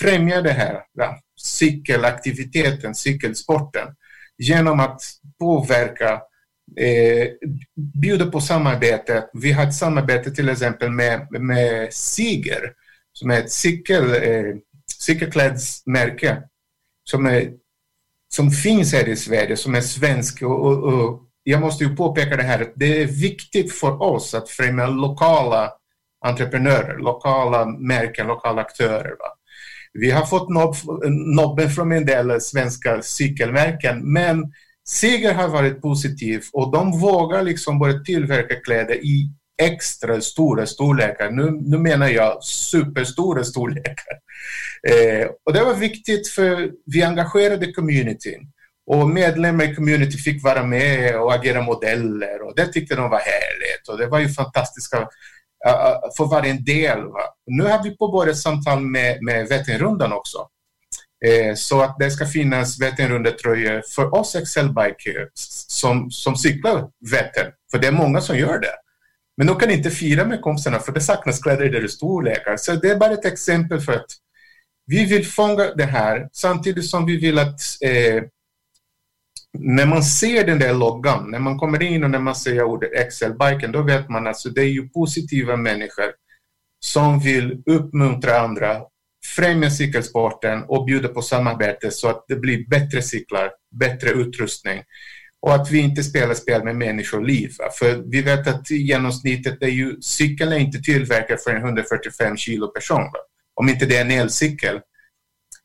främja det här, va? cykelaktiviteten, cykelsporten genom att påverka eh, bjuda på samarbete. Vi har ett samarbete till exempel med, med Siger som är ett cykel, eh, cykelklädsmärke som, är, som finns här i Sverige, som är svensk. Och, och, och jag måste ju påpeka det här, att det är viktigt för oss att främja lokala entreprenörer, lokala märken, lokala aktörer. Va? Vi har fått nobb, nobben från en del svenska cykelmärken, men Seger har varit positiv och de vågar liksom börja tillverka kläder i extra stora storlekar. Nu, nu menar jag superstora storlekar. Eh, och det var viktigt för vi engagerade communityn. Och medlemmar i community fick vara med och agera modeller och det tyckte de var härligt. Och det var ju fantastiska för varje del. Va? Nu har vi påbörjat samtal med, med Vätternrundan också. Eh, så att det ska finnas Vätternrundetröjor för oss Excel-bikers som, som cyklar Vättern. För det är många som gör det. Men de kan inte fira med kompisarna för det saknas kläder i deras storlekar. Så det är bara ett exempel för att vi vill fånga det här samtidigt som vi vill att eh, när man ser den där loggan, när man kommer in och när man ser ordet Excel-biken, då vet man att alltså, det är ju positiva människor som vill uppmuntra andra, främja cykelsporten och bjuda på samarbete så att det blir bättre cyklar, bättre utrustning och att vi inte spelar spel med människoliv. För vi vet att genomsnittet är ju, cykeln är inte tillverkad för en 145 kilo person, va? om inte det är en elcykel.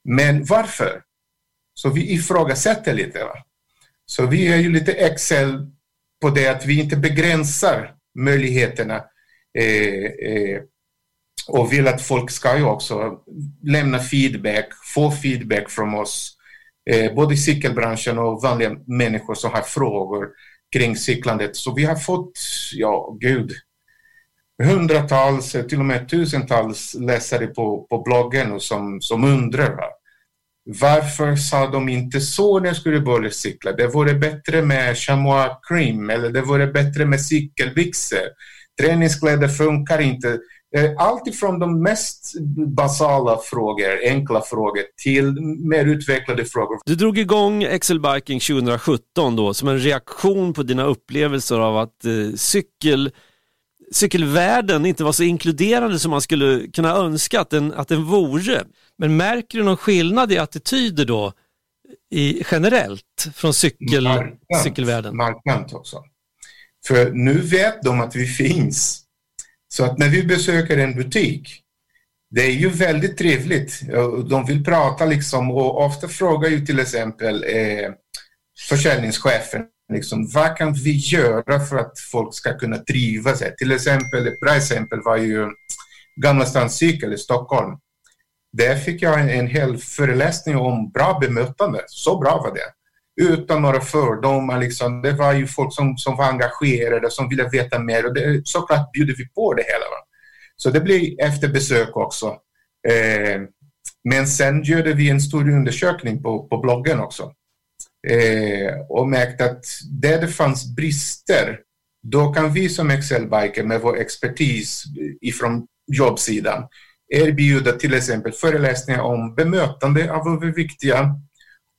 Men varför? Så vi ifrågasätter lite. Va? Så vi är ju lite Excel på det att vi inte begränsar möjligheterna eh, eh, och vill att folk ska ju också lämna feedback, få feedback från oss, eh, både i cykelbranschen och vanliga människor som har frågor kring cyklandet. Så vi har fått, ja gud, hundratals, eh, till och med tusentals läsare på, på bloggen och som, som undrar. Va? Varför sa de inte så när de skulle börja cykla? Det vore bättre med chamois cream eller det vore bättre med cykelbyxor. Träningskläder funkar inte. Eh, allt ifrån de mest basala frågor, enkla frågor, till mer utvecklade frågor.
Du drog igång Excel Biking 2017 då som en reaktion på dina upplevelser av att eh, cykel cykelvärlden inte var så inkluderande som man skulle kunna önska att den, att den vore. Men märker du någon skillnad i attityder då i, generellt från cykel, markant, cykelvärlden?
Markant också. För nu vet de att vi finns. Så att när vi besöker en butik, det är ju väldigt trevligt. De vill prata liksom och ofta frågar ju till exempel eh, försäljningschefen Liksom, vad kan vi göra för att folk ska kunna trivas här? Till exempel, ett bra exempel var ju Gamla Stans cykel i Stockholm. Där fick jag en, en hel föreläsning om bra bemötande. Så bra var det. Utan några fördomar. Liksom. Det var ju folk som, som var engagerade, som ville veta mer. Och det, såklart bjuder vi på det hela. Va? Så det blir efter besök också. Eh, men sen gjorde vi en stor undersökning på, på bloggen också eh, och märkt att där det fanns brister, då kan vi som Excel-biker med vår expertis ifrån jobbsidan erbjuda till exempel föreläsningar om bemötande av överviktiga,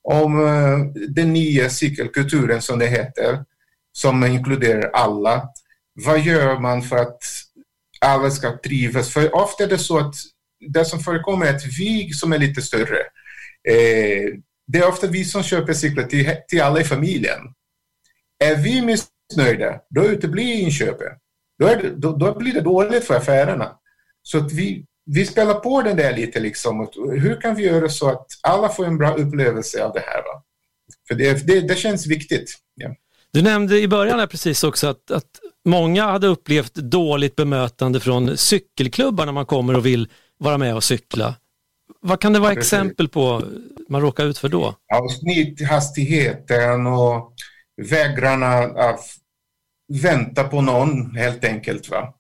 om eh, den nya cykelkulturen som det heter, som inkluderar alla. Vad gör man för att alla ska trivas? För ofta är det så att det som förekommer är att vi som är lite större, eh, det är ofta vi som köper cyklar till, till alla i familjen. Är vi missnöjda, då uteblir inköpet. Då, är det, då, då, blir det dåligt för affärerna. Så att vi, vi spelar på den där lite. Liksom. Hur kan vi göra så att alla får en bra upplevelse av det här? Va? För det, det, det känns viktigt. Ja.
Du nämnde i början här precis också att, att många hade upplevt dåligt bemötande från cykelklubbar när man kommer och vill vara med och cykla. Vad kan det vara exempel på man råkar ut för då?
Ja, snitthastigheten och vägrarna att vänta på någon helt enkelt. Va?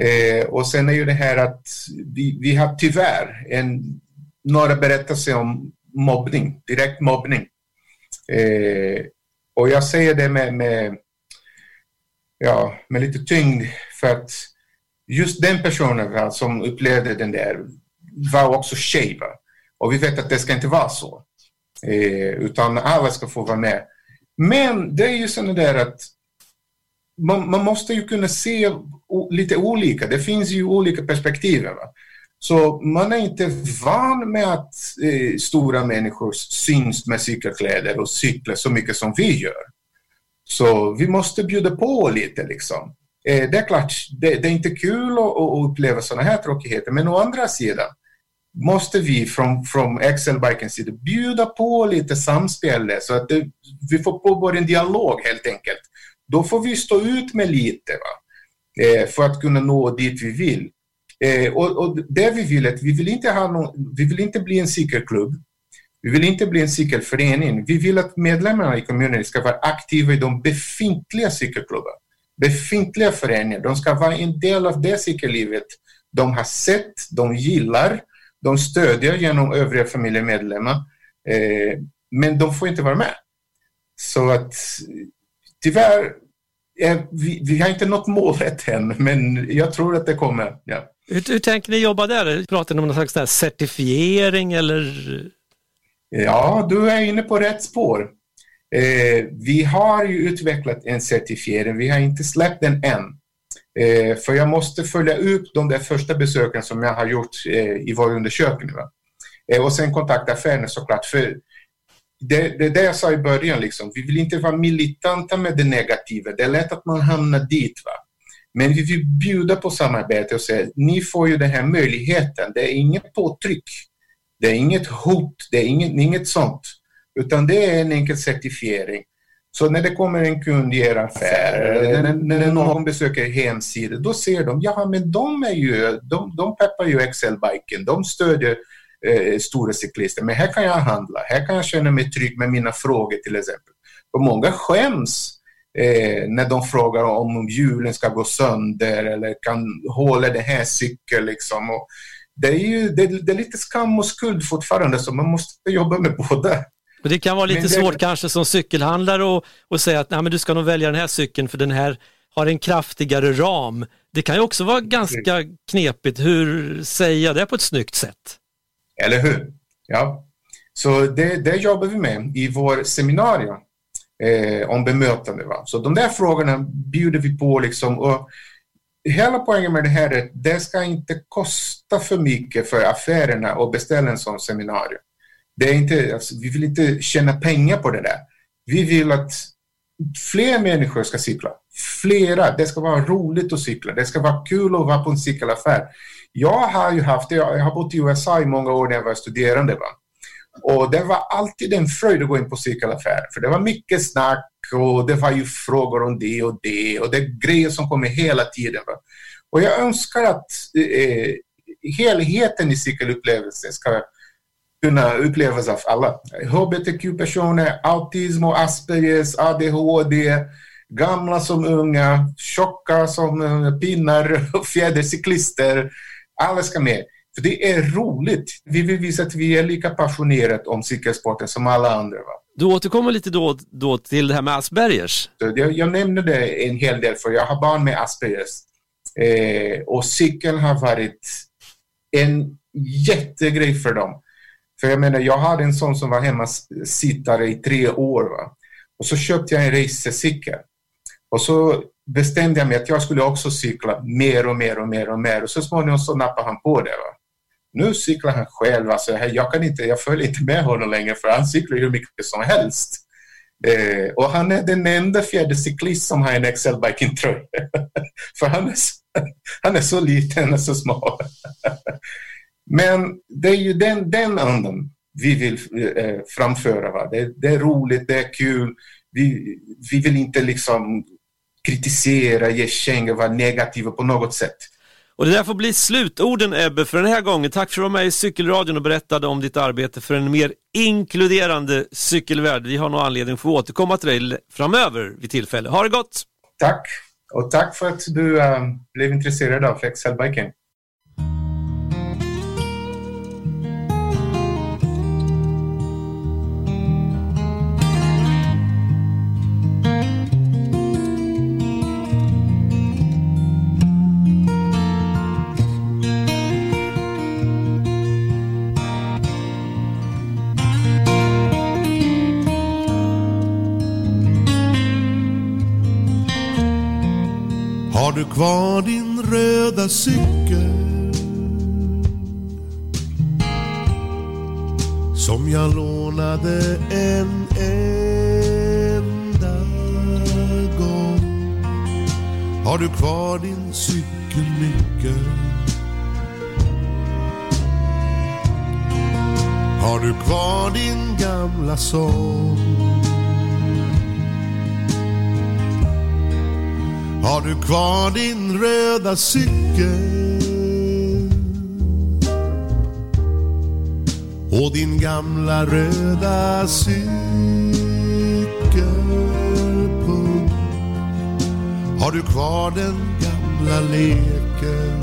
Eh, och sen är ju det här att vi, vi har tyvärr en, några berättelser om mobbning, direkt mobbning. Eh, och jag säger det med, med, ja, med lite tyngd för att just den personen va, som upplevde den där var också tjej. Och vi vet att det ska inte vara så. Eh, utan alla ska få vara med. Men det är ju så där att man, man måste ju kunna se o, lite olika. Det finns ju olika perspektiv. Va? Så man är inte van med att eh, stora människor syns med cykelkläder och cyklar så mycket som vi gör. Så vi måste bjuda på lite liksom. Eh, det är klart, det, det är inte kul att, att uppleva sådana här tråkigheter, men å andra sidan måste vi från, från Excelbikens sida bjuda på lite samspel så att det, vi får påbörja en dialog helt enkelt. Då får vi stå ut med lite va? Eh, för att kunna nå dit vi vill. Eh, och, och det vi vill är att vi vill inte ha någon, vi vill inte bli en cykelklubb. Vi vill inte bli en cykelförening. Vi vill att medlemmarna i kommunen ska vara aktiva i de befintliga cykelklubbarna. Befintliga föreningar. De ska vara en del av det cykellivet de har sett, de gillar, de stödjer genom övriga familjemedlemmar. Eh, men de får inte vara med. Så att tyvärr, är, vi, vi har inte nått målet än, men jag tror att det kommer. Ja.
Hur, hur tänker ni jobba där? Pratar ni om någon slags certifiering eller?
Ja, du är inne på rätt spår. Eh, vi har ju utvecklat en certifiering, vi har inte släppt den än. Eh, för jag måste följa upp de där första besöken som jag har gjort eh, i vår undersökning. Va? Eh, och sen kontakta affären såklart. För det, det är det jag sa i början, liksom. vi vill inte vara militanta med det negativa. Det är lätt att man hamnar dit. Va? Men vi vill bjuda på samarbete och säga ni får ju den här möjligheten. Det är inget påtryck. Det är inget hot, det är inget, inget sånt. Utan det är en enkel certifiering. Så när det kommer en kund i er affär, eller när, någon besöker hemsida, då ser de, ja men de är ju, de, de peppar ju Excel-biken, de stödjer eh, stora cyklister, men här kan jag handla, här kan jag känna mig trygg med mina frågor till exempel. Och många skäms eh, när de frågar om hjulen ska gå sönder eller kan hålla den här cykeln liksom. Och det är ju det, det är lite skam och skuld fortfarande, så man måste jobba med båda.
Och det kan vara lite
det-
svårt kanske som cykelhandlare och, och säga att Nej, men du ska nog välja den här cykeln för den här har en kraftigare ram. Det kan ju också vara ganska knepigt. Hur säger jag det på ett snyggt sätt?
Eller hur? Ja. Så det, det jobbar vi med i vår seminarium eh, om bemötande. Va? Så de där frågorna bjuder vi på liksom. Och hela poängen med det här är att det ska inte kosta för mycket för affärerna att beställa en sån seminarium. Det är inte, alltså, vi vill inte tjäna pengar på det där. Vi vill att fler människor ska cykla. Flera. Det ska vara roligt att cykla. Det ska vara kul att vara på en cykelaffär. Jag har ju haft det. Jag har bott i USA i många år när jag var studerande. Va? Och det var alltid en fröjd att gå in på cykelaffär. För det var mycket snack och det var ju frågor om det och det. Och det är grejer som kommer hela tiden. Va? Och jag önskar att eh, eh helheten i cykelupplevelsen ska kunna upplevas av alla. HBTQ-personer, autism och Aspergers, ADHD, gamla som unga, tjocka som pinnar, fjädercyklister. Alla ska med. För det är roligt. Vi vill visa att vi är lika passionerade om cykelsporten som alla andra. Va?
Du återkommer lite då, då till det här med Aspergers.
Jag, jag nämnde det en hel del för jag har barn med Aspergers. Eh, och cykeln har varit en jättegrej för dem. För jag menar, jag hade en sån som var hemma sittare i tre år. Va? Och så köpte jag en racercykel. Och så bestämde jag mig att jag skulle också cykla mer och mer och mer och mer. Och så småningom så nappade han på det. Va? Nu cyklar han själv. Alltså, jag, kan inte, jag följer inte med honom längre för han cyklar hur mycket som helst. Eh, och han är den enda fjärde cyklist som har en Excel-biking-tröja. för han är, så, han är så liten och så smal. Men det är ju den, den andan vi vill eh, framföra. Va? Det, det är roligt, det är kul. Vi, vi vill inte liksom kritisera, ge kängor, vara negativa på något sätt.
Och det där får bli slutorden Ebbe för den här gången. Tack för att du var med i Cykelradion och berättade om ditt arbete för en mer inkluderande cykelvärld. Vi har nog anledning att få återkomma till dig framöver vid tillfälle. Ha det gott!
Tack! Och tack för att du äh, blev intresserad av Excel-biking.
Kvar din röda cykel? Som jag lånade en enda gång. Har du kvar din cykelnyckel? Har du kvar din gamla sång? Har du kvar din röda cykel? Och din gamla röda cykelpung Har du kvar den gamla leken?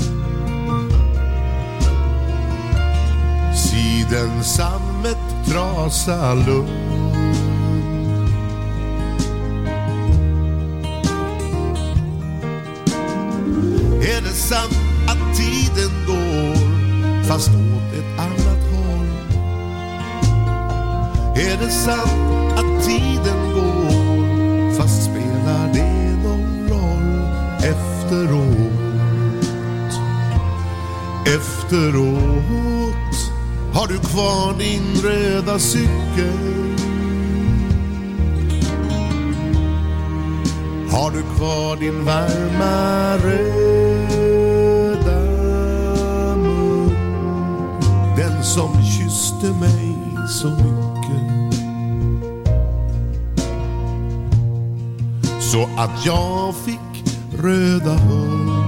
Sidensammet trasa lugn fast åt ett annat håll? Är det sant att tiden går fast spelar det någon roll efteråt? Efteråt har du kvar din röda cykel? Har du kvar din varma röda så mycket. Så att jag fick röda
hörn.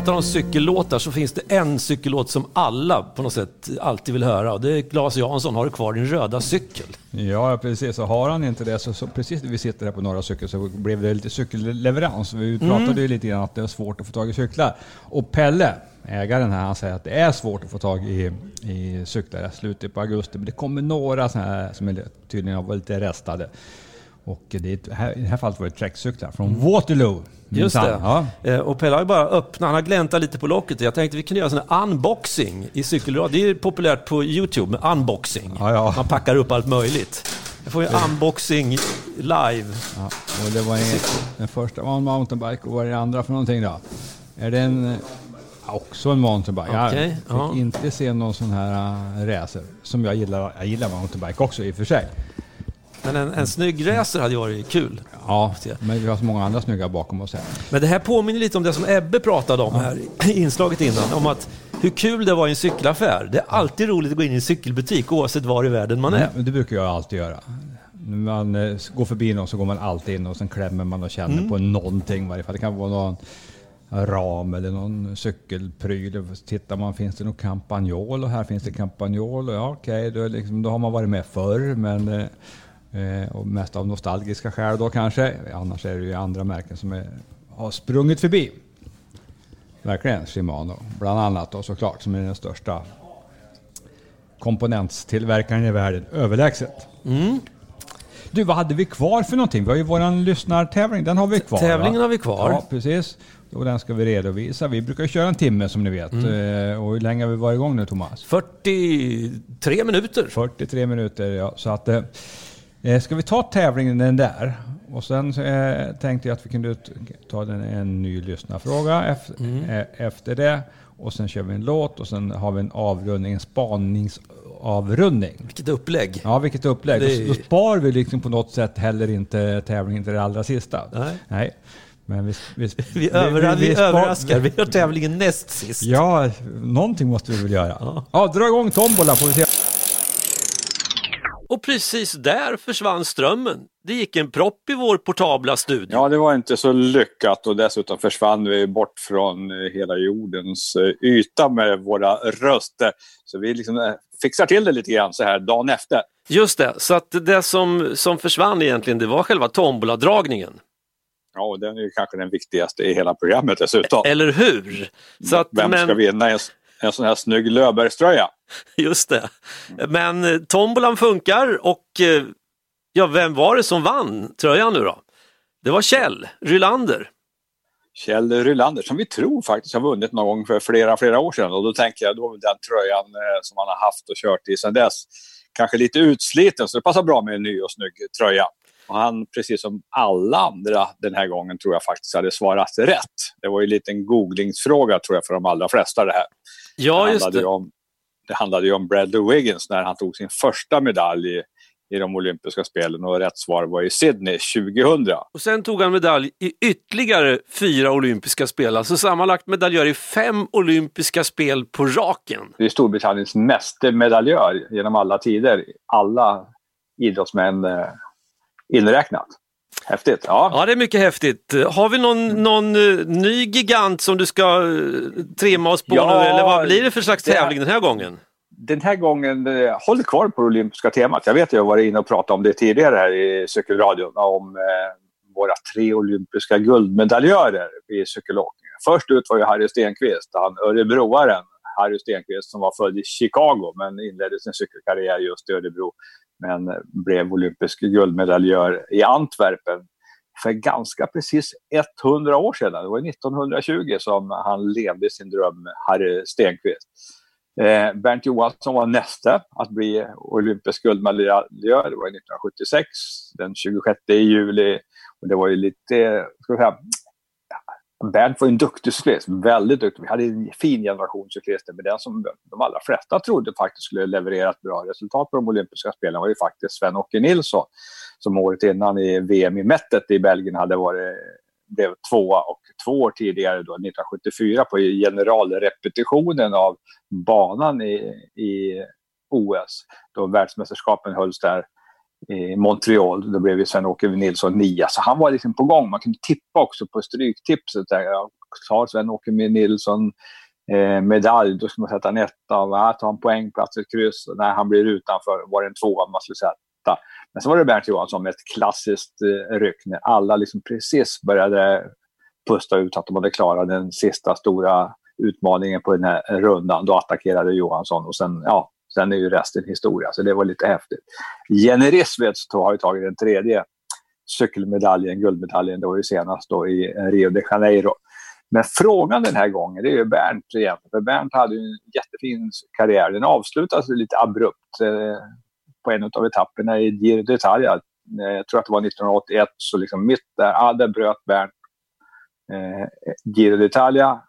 Pratar om cykellåtar så finns det en cykellåt som alla på något sätt alltid vill höra. Och det är Claes Jansson, Har du kvar din röda cykel?
Ja, precis. Och har han inte det så, så precis när vi sitter här på Norra Cykel så blev det lite cykelleverans. Vi pratade ju lite grann att det är svårt att få tag i cyklar. Och Pelle, ägaren här, han säger att det är svårt att få tag i, i cyklar i slutet på augusti. Men det kommer några sådana här som är tydligen har varit lite restade. Och det, är- här, i det här fallet var det träckcyklar från Waterloo.
Just det.
Ja.
Eh, Och Pelle har ju bara öppnat, han har gläntat lite på locket. Jag tänkte vi kunde göra sån här unboxing i cykelradio. Det är populärt på YouTube med unboxing.
Ja, ja.
Man packar upp allt möjligt. Jag får ju unboxing live.
Ja, och det var en, den första var en mountainbike och vad är det andra för någonting då? Är det en, ja, också en mountainbike?
Okej,
jag fick inte se någon sån här racer som jag gillar. Jag gillar mountainbike också i och för sig.
Men en, en snygg racer hade varit kul.
Ja, men vi har så många andra snygga bakom oss här.
Men det här påminner lite om det som Ebbe pratade om här i inslaget innan. Om att hur kul det var i en cykelaffär. Det är alltid roligt att gå in i en cykelbutik oavsett var i världen man är.
Men det brukar jag alltid göra. När man eh, går förbi någon så går man alltid in och sen klämmer man och känner
Mm.
på någonting. varje fall. Det kan vara någon ram eller någon cykelpryl. Tittar man, finns det någon kampanjol? Och här finns det kampanjol. Och ja, okej, då, är liksom, då har man varit med förr. Men, eh, och mest av nostalgiska skäl då kanske. Annars är det ju andra märken som är, har sprungit förbi. Verkligen, Shimano. Bland annat då såklart, som är den största komponentstillverkaren i världen, överlägset. Du, vad hade vi kvar för någonting? Vi har ju våran lyssnartävling, den har vi kvar.
Tävlingen
va?
har vi kvar.
Ja, precis. Och den ska vi redovisa. Vi brukar köra en timme som ni vet.
Mm.
Eh, Och hur länge har vi varit igång nu Thomas?
43 minuter.
43 minuter, ja. Så att, eh, ska vi ta tävlingen den där? Och sen eh, tänkte jag att vi kunde ta den, en ny lyssnarfråga efter,
Mm.
eh, efter det. Och sen kör vi en låt och sen har vi en avrundning, en spaningsavrundning.
Vilket upplägg.
Ja, vilket upplägg.
Det
Då, då spar vi liksom på något sätt heller inte tävlingen till det allra sista.
Nej.
Nej. Men vi, vi,
Vi, över, vi,
spar-
överraskar. Vi har tävlingen näst sist.
Ja, någonting måste vi väl göra. Ja, dra igång tombola får vi se.
Och precis där försvann strömmen. Det gick en propp i vår portabla studio.
Ja, det var inte så lyckat och dessutom försvann vi bort från eh, hela jordens eh, yta med våra röster. Så vi liksom eh, fixar till det lite grann så här dagen efter.
Just det, så att det som, som försvann egentligen det var själva tomboladragningen.
Ja, och den är ju kanske den viktigaste i hela programmet dessutom.
Eller hur? Så att,
Vem
men,
ska vinna en, en sån här snygg Löfbergströja?
Just det. Men eh, tombolan funkar och eh, ja, vem var det som vann tröjan nu då? Det var Kjell Rylander.
Kjell Rylander som vi tror faktiskt har vunnit någon gång för flera, flera år sedan. Och då tänker jag då den tröjan eh, som han har haft och kört i sedan dess kanske lite utsliten så det passar bra med en ny och snygg tröja. Och han, precis som alla andra den här gången, tror jag faktiskt hade svarat rätt. Det var ju en liten googlingsfråga tror jag för de allra flesta det här.
Ja,
det,
just det.
om, det handlade ju om Bradley Wiggins när han tog sin första medalj i, i de olympiska spelen och rätt svar var i Sydney 2000.
Och sen tog han medalj i ytterligare fyra olympiska spel, alltså sammanlagt medaljör i fem olympiska spel på raken.
Det är Storbritanniens meste medaljör genom alla tider. Alla idrottsmän eh, inräknat. Häftigt. Ja.
Ja, det är mycket häftigt. Har vi någon, någon eh, ny gigant som du ska eh, trimma oss på
Ja,
nu, eller vad blir det för slags
det-
tävling den här gången?
Den här gången, eh, håll kvar på det olympiska temat. Jag vet att jag har varit inne och pratat om det tidigare här i cykelradion. Om eh, våra tre olympiska guldmedaljörer i cykelåkning. Först ut var ju Harry Stenqvist, han örebroaren Harry Stenqvist som var född i Chicago men inledde sin cykelkarriär just i Örebro. Men blev olympisk guldmedaljör i Antwerpen för ganska precis 100 år sedan. Det var 1920 som han levde sin dröm, Harry Stenqvist. Eh, Bernt Johansson var nästa att bli olympisk guldmedaljör. Det var 1976, den 26 juli. Och det var ju lite, ska vi säga, Bernt var en duktig cyklist, väldigt duktig. Vi hade en fin generation cyklister, men den som de allra flesta trodde faktiskt skulle leverera ett bra resultat på de olympiska spelen var ju faktiskt Sven-Åke Nilsson, som året innan i VM i Mettet i Belgien hade varit, blev tvåa och två år tidigare, då, 1974, på generalrepetitionen av banan i, i OS, då världsmästerskapen hölls där i Montreal. Då blev ju Sven-Åke Nilsson nia. Så han var liksom på gång. Man kunde tippa också på stryktipset. Där. Tar Sven-Åke Nilsson eh, medalj, då ska man sätta en etta. Ja, tar han poängplats, ett kryss. Och när han blir utanför var det en tvåa man skulle sätta. Men så var det Bernt Johansson med ett klassiskt eh, ryck när alla liksom precis började pusta ut att de hade klarat den sista stora utmaningen på den här rundan. Då attackerade Johansson och sen, ja, sen är ju resten historia. Så det var lite häftigt. Jenny Rissveds har ju tagit den tredje cykelmedaljen, guldmedaljen, det var ju senast då i Rio de Janeiro. Men frågan den här gången, det är ju Bernt igen. För Bernt hade ju en jättefin karriär. Den avslutades lite abrupt eh, på en av etapperna i Giro d'Italia. Eh, jag tror att det var 1981, så liksom mitt där, ja, där bröt Bernt eh, Giro d'Italia,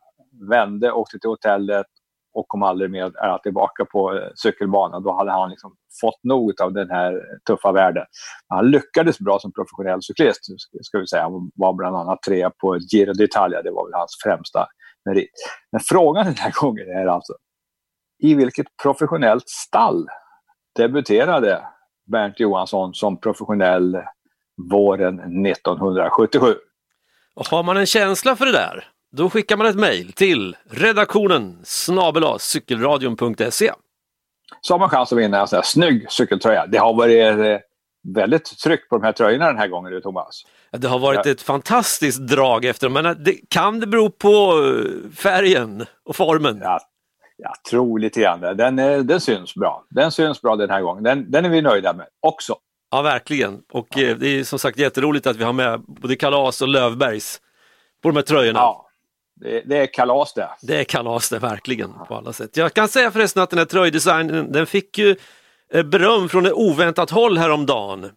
vände, åkte till hotellet och kom aldrig mer är tillbaka på eh, cykelbanan. Då hade han liksom fått nog av den här tuffa världen. Han lyckades bra som professionell cyklist, ska vi säga. Han var bland annat trea på Giro d'Italia. Det var väl hans främsta merit. Men frågan den här gången är alltså, i vilket professionellt stall debuterade Bernt Johansson som professionell våren 1977?
Och har man en känsla för det där, då skickar man ett mejl till redaktionen snabel cykelradion.se.
så har man chans att vinna en sån här snygg cykeltröja. Det har varit eh, väldigt tryck på de här tröjorna den här gången, du Thomas.
Det har varit
Ja.
ett fantastiskt drag efter dem, men det, kan det bero på eh, färgen och formen?
Jag, jag tror lite grann det. Den, eh, den syns bra. Den syns bra den här gången. Den, den är vi nöjda med också.
Ja, verkligen. Och eh, det är som sagt jätteroligt att vi har med både Kalas och Lövbergs på de här tröjorna.
Ja, det, det är kalas det.
Det är kalas det, verkligen, på alla sätt. Jag kan säga förresten att den här tröjdesignen, den fick ju eh, beröm från ett oväntat håll häromdagen.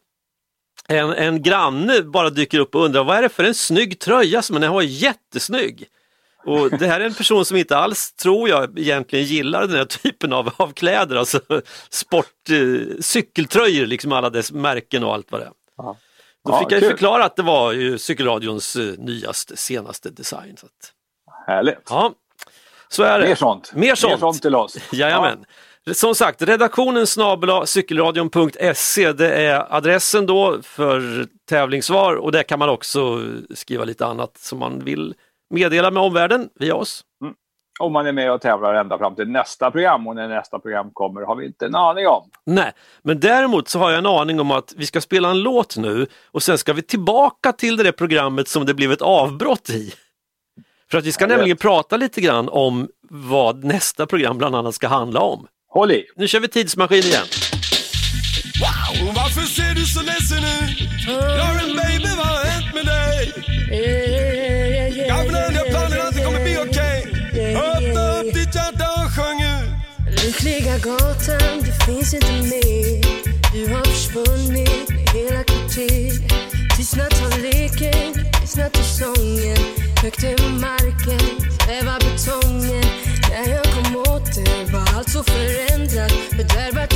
En, en granne bara dyker upp och undrar vad är det för en snygg tröja som den var jättesnygg. Och det här är en person som inte alls, tror jag, egentligen gillar den här typen av, av kläder, alltså sport, eh, cykeltröjor, liksom alla dess märken och allt vad det är.
Ja.
Då
Ja,
fick jag ju
kul.
förklara att det var ju Cykelradions eh, nyaste, senaste design. Så att,
Härligt.
ja, så är det.
Mer sånt.
Mer sånt.
Mer sånt till oss.
Jajamän. Som sagt, redaktionen snabel cykelradion.se det är adressen då för tävlingssvar och där kan man också skriva lite annat som man vill meddela med omvärlden via oss.
Om man är med och tävlar ända fram till nästa program och när nästa program kommer har vi inte en aning om.
Nej, men däremot så har jag en aning om att vi ska spela en låt nu och sen ska vi tillbaka till det programmet som det blev ett avbrott i. För att vi ska
vet.
nämligen prata lite grann om vad nästa program bland annat ska handla om.
Håll i!
Nu kör vi tidsmaskin igen.
Wow, varför ser du så ledsen ut? Lauren baby, vad har hänt med dig? Jag planerar att det kommer bli okej. Öppna upp ditt hjärta och sjung ut.
Lyckliga gatan, du finns inte mer Du har försvunnit med hela kvarter Högt över marken, svävar betongen. När jag kom åt det var allt så förändrat. Fördärvat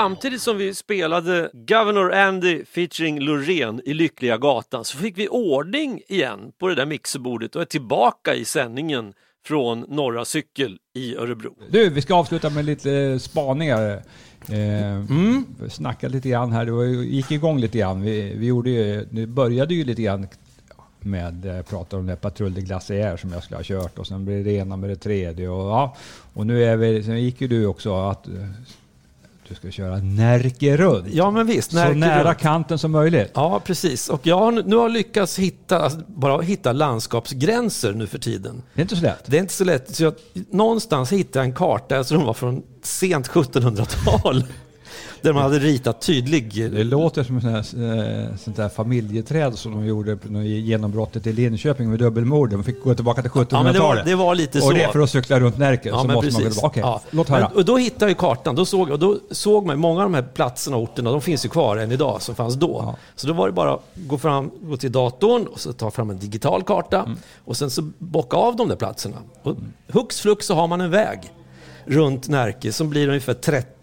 samtidigt som vi spelade Governor Andy featuring Loreen i Lyckliga Gatan så fick vi ordning igen på det där mixerbordet och är tillbaka i sändningen från Norra Cykel i Örebro.
Du, vi ska avsluta med lite spaningar. Eh,
Mm.
Snacka lite grann här, det gick igång lite grann. Vi, vi gjorde ju, det började ju lite grann med eh, prata om det Patrull de Glaciär som jag skulle ha kört och sen blev det ena med det tredje och ja. Och nu är vi, sen gick ju du också att eh, du ska köra Närke runt.
Ja, men visst.
Så
Närke
nära
runt.
kanten som möjligt.
Ja, precis. Och jag har nu har lyckats hitta, alltså, bara hitta landskapsgränser nu för tiden.
Det är inte så lätt.
Det är inte så lätt. Så jag, någonstans hittade jag en karta, jag tror den var från sent 1700-tal. Där man hade ritat tydlig...
Det låter som ett sånt eh, sånt där familjeträd som de gjorde något genombrottet i Linköping med dubbelmord. De fick gå tillbaka till 1700-talet.
Ja, men det var, det var lite så.
Och det är för att cykla runt Närke.
Ja,
så måste man väl...
precis.
Okej,
Ja.
låt höra.
Men, och då hittade jag kartan. Då såg, och då såg man många av de här platserna och orterna, de finns ju kvar än idag, som fanns då.
Ja.
Så då var det bara att gå, fram, gå till datorn och så ta fram en digital karta
Mm.
och sen så bocka av de där platserna. Och hux flux så har man en väg runt Närke som blir ungefär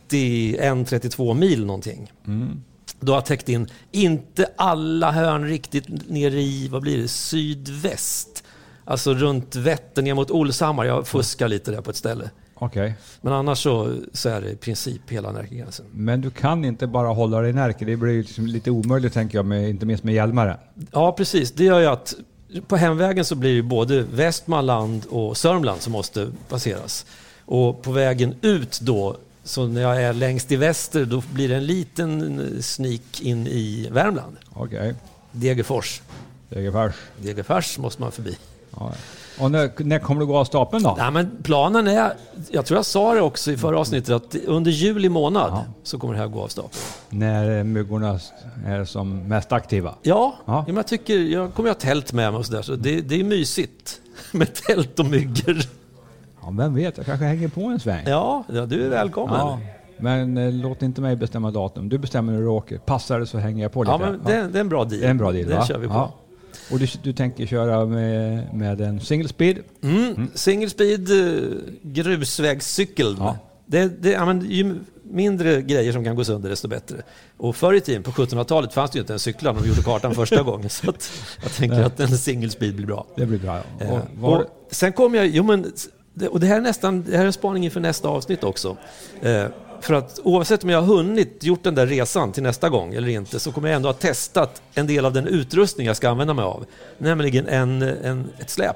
31-32 mil någonting.
Mm.
Då har jag täckt in, inte alla hörn riktigt ner i, vad blir det, sydväst. Alltså runt Vättern ner mot Olshammar. Jag fuskar lite där på ett ställe.
Okej.
Men annars så, så är det i princip hela Närkegränsen.
Men du kan inte bara hålla dig i Närke. Det blir liksom lite omöjligt tänker jag, med, inte minst med Hjälmaren.
Ja, precis. Det gör ju att på hemvägen så blir det både Västmanland och Sörmland som måste passeras. Och på vägen ut då, så när jag är längst i väster, då blir det en liten sneak in i Värmland.
Okej.
Degerfors.
Degerfors.
Degerfors måste man förbi.
Ja. Och när, när kommer du gå av stapeln då?
Nej, men planen är, jag tror jag sa det också i förra avsnittet, att under juli månad så kommer det här gå av stapeln.
När myggorna är som mest aktiva?
Ja,
Ja.
ja. men jag tycker, jag kommer ju ha tält med mig och sådär, så det, det är mysigt med tält och myggor.
Ja, vem vet, jag kanske hänger på en sväng.
Ja, ja du är välkommen.
Ja, men eh, låt inte mig bestämma datum. Du bestämmer när du åker. Passar det så hänger jag på lite.
Ja, men det, det är en bra deal.
Det är en bra deal
Det
va?
kör vi på.
Ja. Och du, du tänker köra med, med en single speed?
Mm. Single speed eh, grusvägscykel.
Ja.
Det, det, ja, men, ju mindre grejer som kan gå sönder desto bättre. Och förr i tiden, på 1700-talet, fanns det ju inte en cyklar när de gjorde kartan första gången. Så att jag tänker att en single speed blir bra.
Det blir bra.
Eh,
Och, var,
och sen kommer jag, jo men, och det här är nästan, det här är spaning inför nästa avsnitt också. Eh, för att oavsett om jag har hunnit gjort den där resan till nästa gång eller inte så kommer jag ändå ha testat en del av den utrustning jag ska använda mig av. Nämligen en, en, ett släp,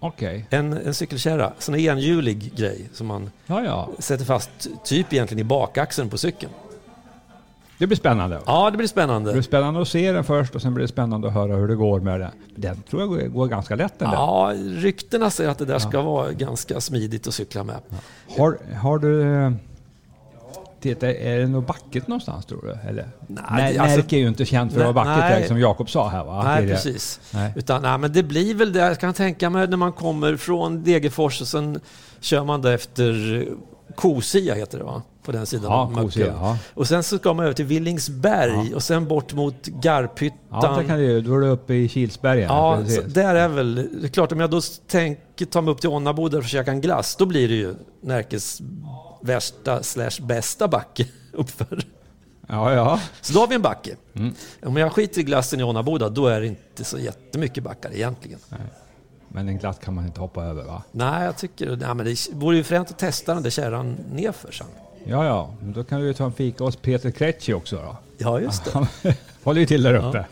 Okej.
en, en cykelkärra, sån enhjulig grej som man
Ja, ja.
sätter fast typ egentligen i bakaxeln på cykeln.
Det blir spännande.
Ja, det blir
Det
spännande.
blir spännande att se den först och sen blir det spännande att höra hur det går med den. Den tror jag går, ganska lätt den där.
Ja, ryktena säger att det där ska vara ganska smidigt att cykla med.
Har, har du... Titta, är det något backigt någonstans tror du? Eller?
Nej,
Nej,
det- alltså-
Närke är ju inte känt för att vara backigt
nej.
som Jakob sa här va?
Nej,
Det det.
precis.
Nej.
Utan, nej, men det blir väl det, jag kan tänka mig när man kommer från Degerfors och sen kör man där efter Kosia heter det va? På den sidan
Ja. Kosia, ja.
Och sen så ska man över till Villingsberg och sen bort mot Garphyttan.
Ja, det kan du, då är du uppe i Kilsbergen.
Ja, där är väl... Det är klart, om jag då tänker ta mig upp till Ånnaboda och käka en glass, då blir det ju Närkes värsta slash bästa backe uppför.
ja, ja.
Så då har vi en backe.
Mm.
Om jag skiter i glassen i Ånnaboda, då är det inte så jättemycket backar egentligen.
Men en glatt kan man inte hoppa över va?
Nej, jag tycker... Nej, men det vore ju fränt att testa den där kärran nerför sen.
Ja, ja. Men då kan du ju ta en fika hos Peter Kretschi också då.
Ja, just det.
Håller ju till där uppe.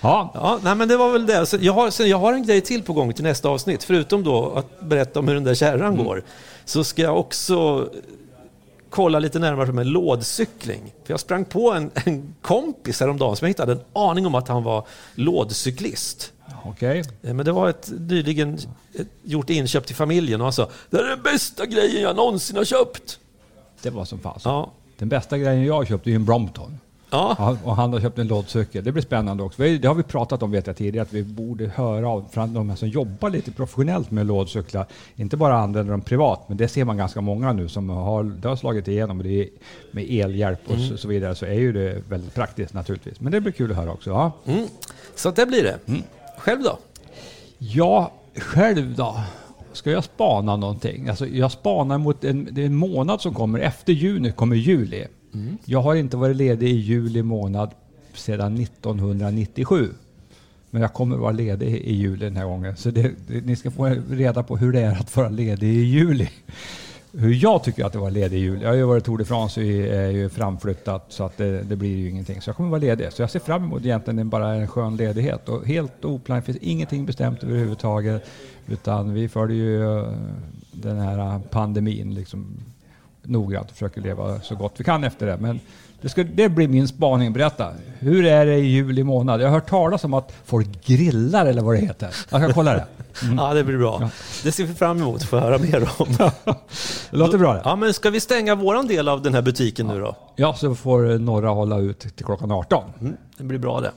Ja.
Ja, nej, men det var väl det. Så jag, har, sen jag har en grej till på gång till nästa avsnitt. Förutom då att berätta om hur den där kärran
Mm.
går, så ska jag också kolla lite närmare med lådcykling. För jag sprang på en, en kompis häromdagen som jag inte hade en aning om att han var lådcyklist.
Okej.
Eh, Men det var ett nyligen ett, gjort inköp till familjen och han sa det är den bästa grejen jag någonsin har köpt.
Det var som fasen.
Ja,
Den bästa grejen jag har köpt är ju en Brompton.
ja.
Och han har köpt en lådcykel. Det blir spännande också. Det har vi pratat om vet jag tidigare, att vi borde höra av från de här som jobbar lite professionellt med lådcyklar. Inte bara använder dem privat, men det ser man ganska många nu som har, det har slagit igenom. Och det är, med elhjälp och så, så vidare så är ju det väldigt praktiskt naturligtvis. Men det blir kul att höra också. Ja,
Mm. Så det blir det.
Mm.
Själv då?
ja själv då? Ska jag spana någonting? Alltså, jag spanar mot en, det är en månad som kommer. Efter juni kommer juli. Jag har inte varit ledig i juli månad sedan 1997. Men jag kommer vara ledig i juli den här gången. Så det, det, ni ska få reda på hur det är att vara ledig i juli. Hur jag tycker att det var ledig i juli. Jag har ju varit Tour de France och är ju framflyttat så att det, det blir ju ingenting. Så jag kommer vara ledig. Så jag ser fram emot egentligen bara en skön ledighet. Och helt oplanerat, finns ingenting bestämt överhuvudtaget. Utan vi följer ju eh, den här pandemin liksom noggrant och försöker leva så gott vi kan efter det. Men det, ska, det blir min spaning. Berätta, hur är det i juli månad? Jag har hört talas om att folk grillar eller vad det heter. Jag ska kolla det.
Ja, det blir bra. Det ser vi fram emot att få höra mer om.
Det låter bra det.
Ja, men ska vi stänga våran del av den här butiken nu då?
Ja, så får några hålla ut till klockan 18.
Mm, det blir bra det.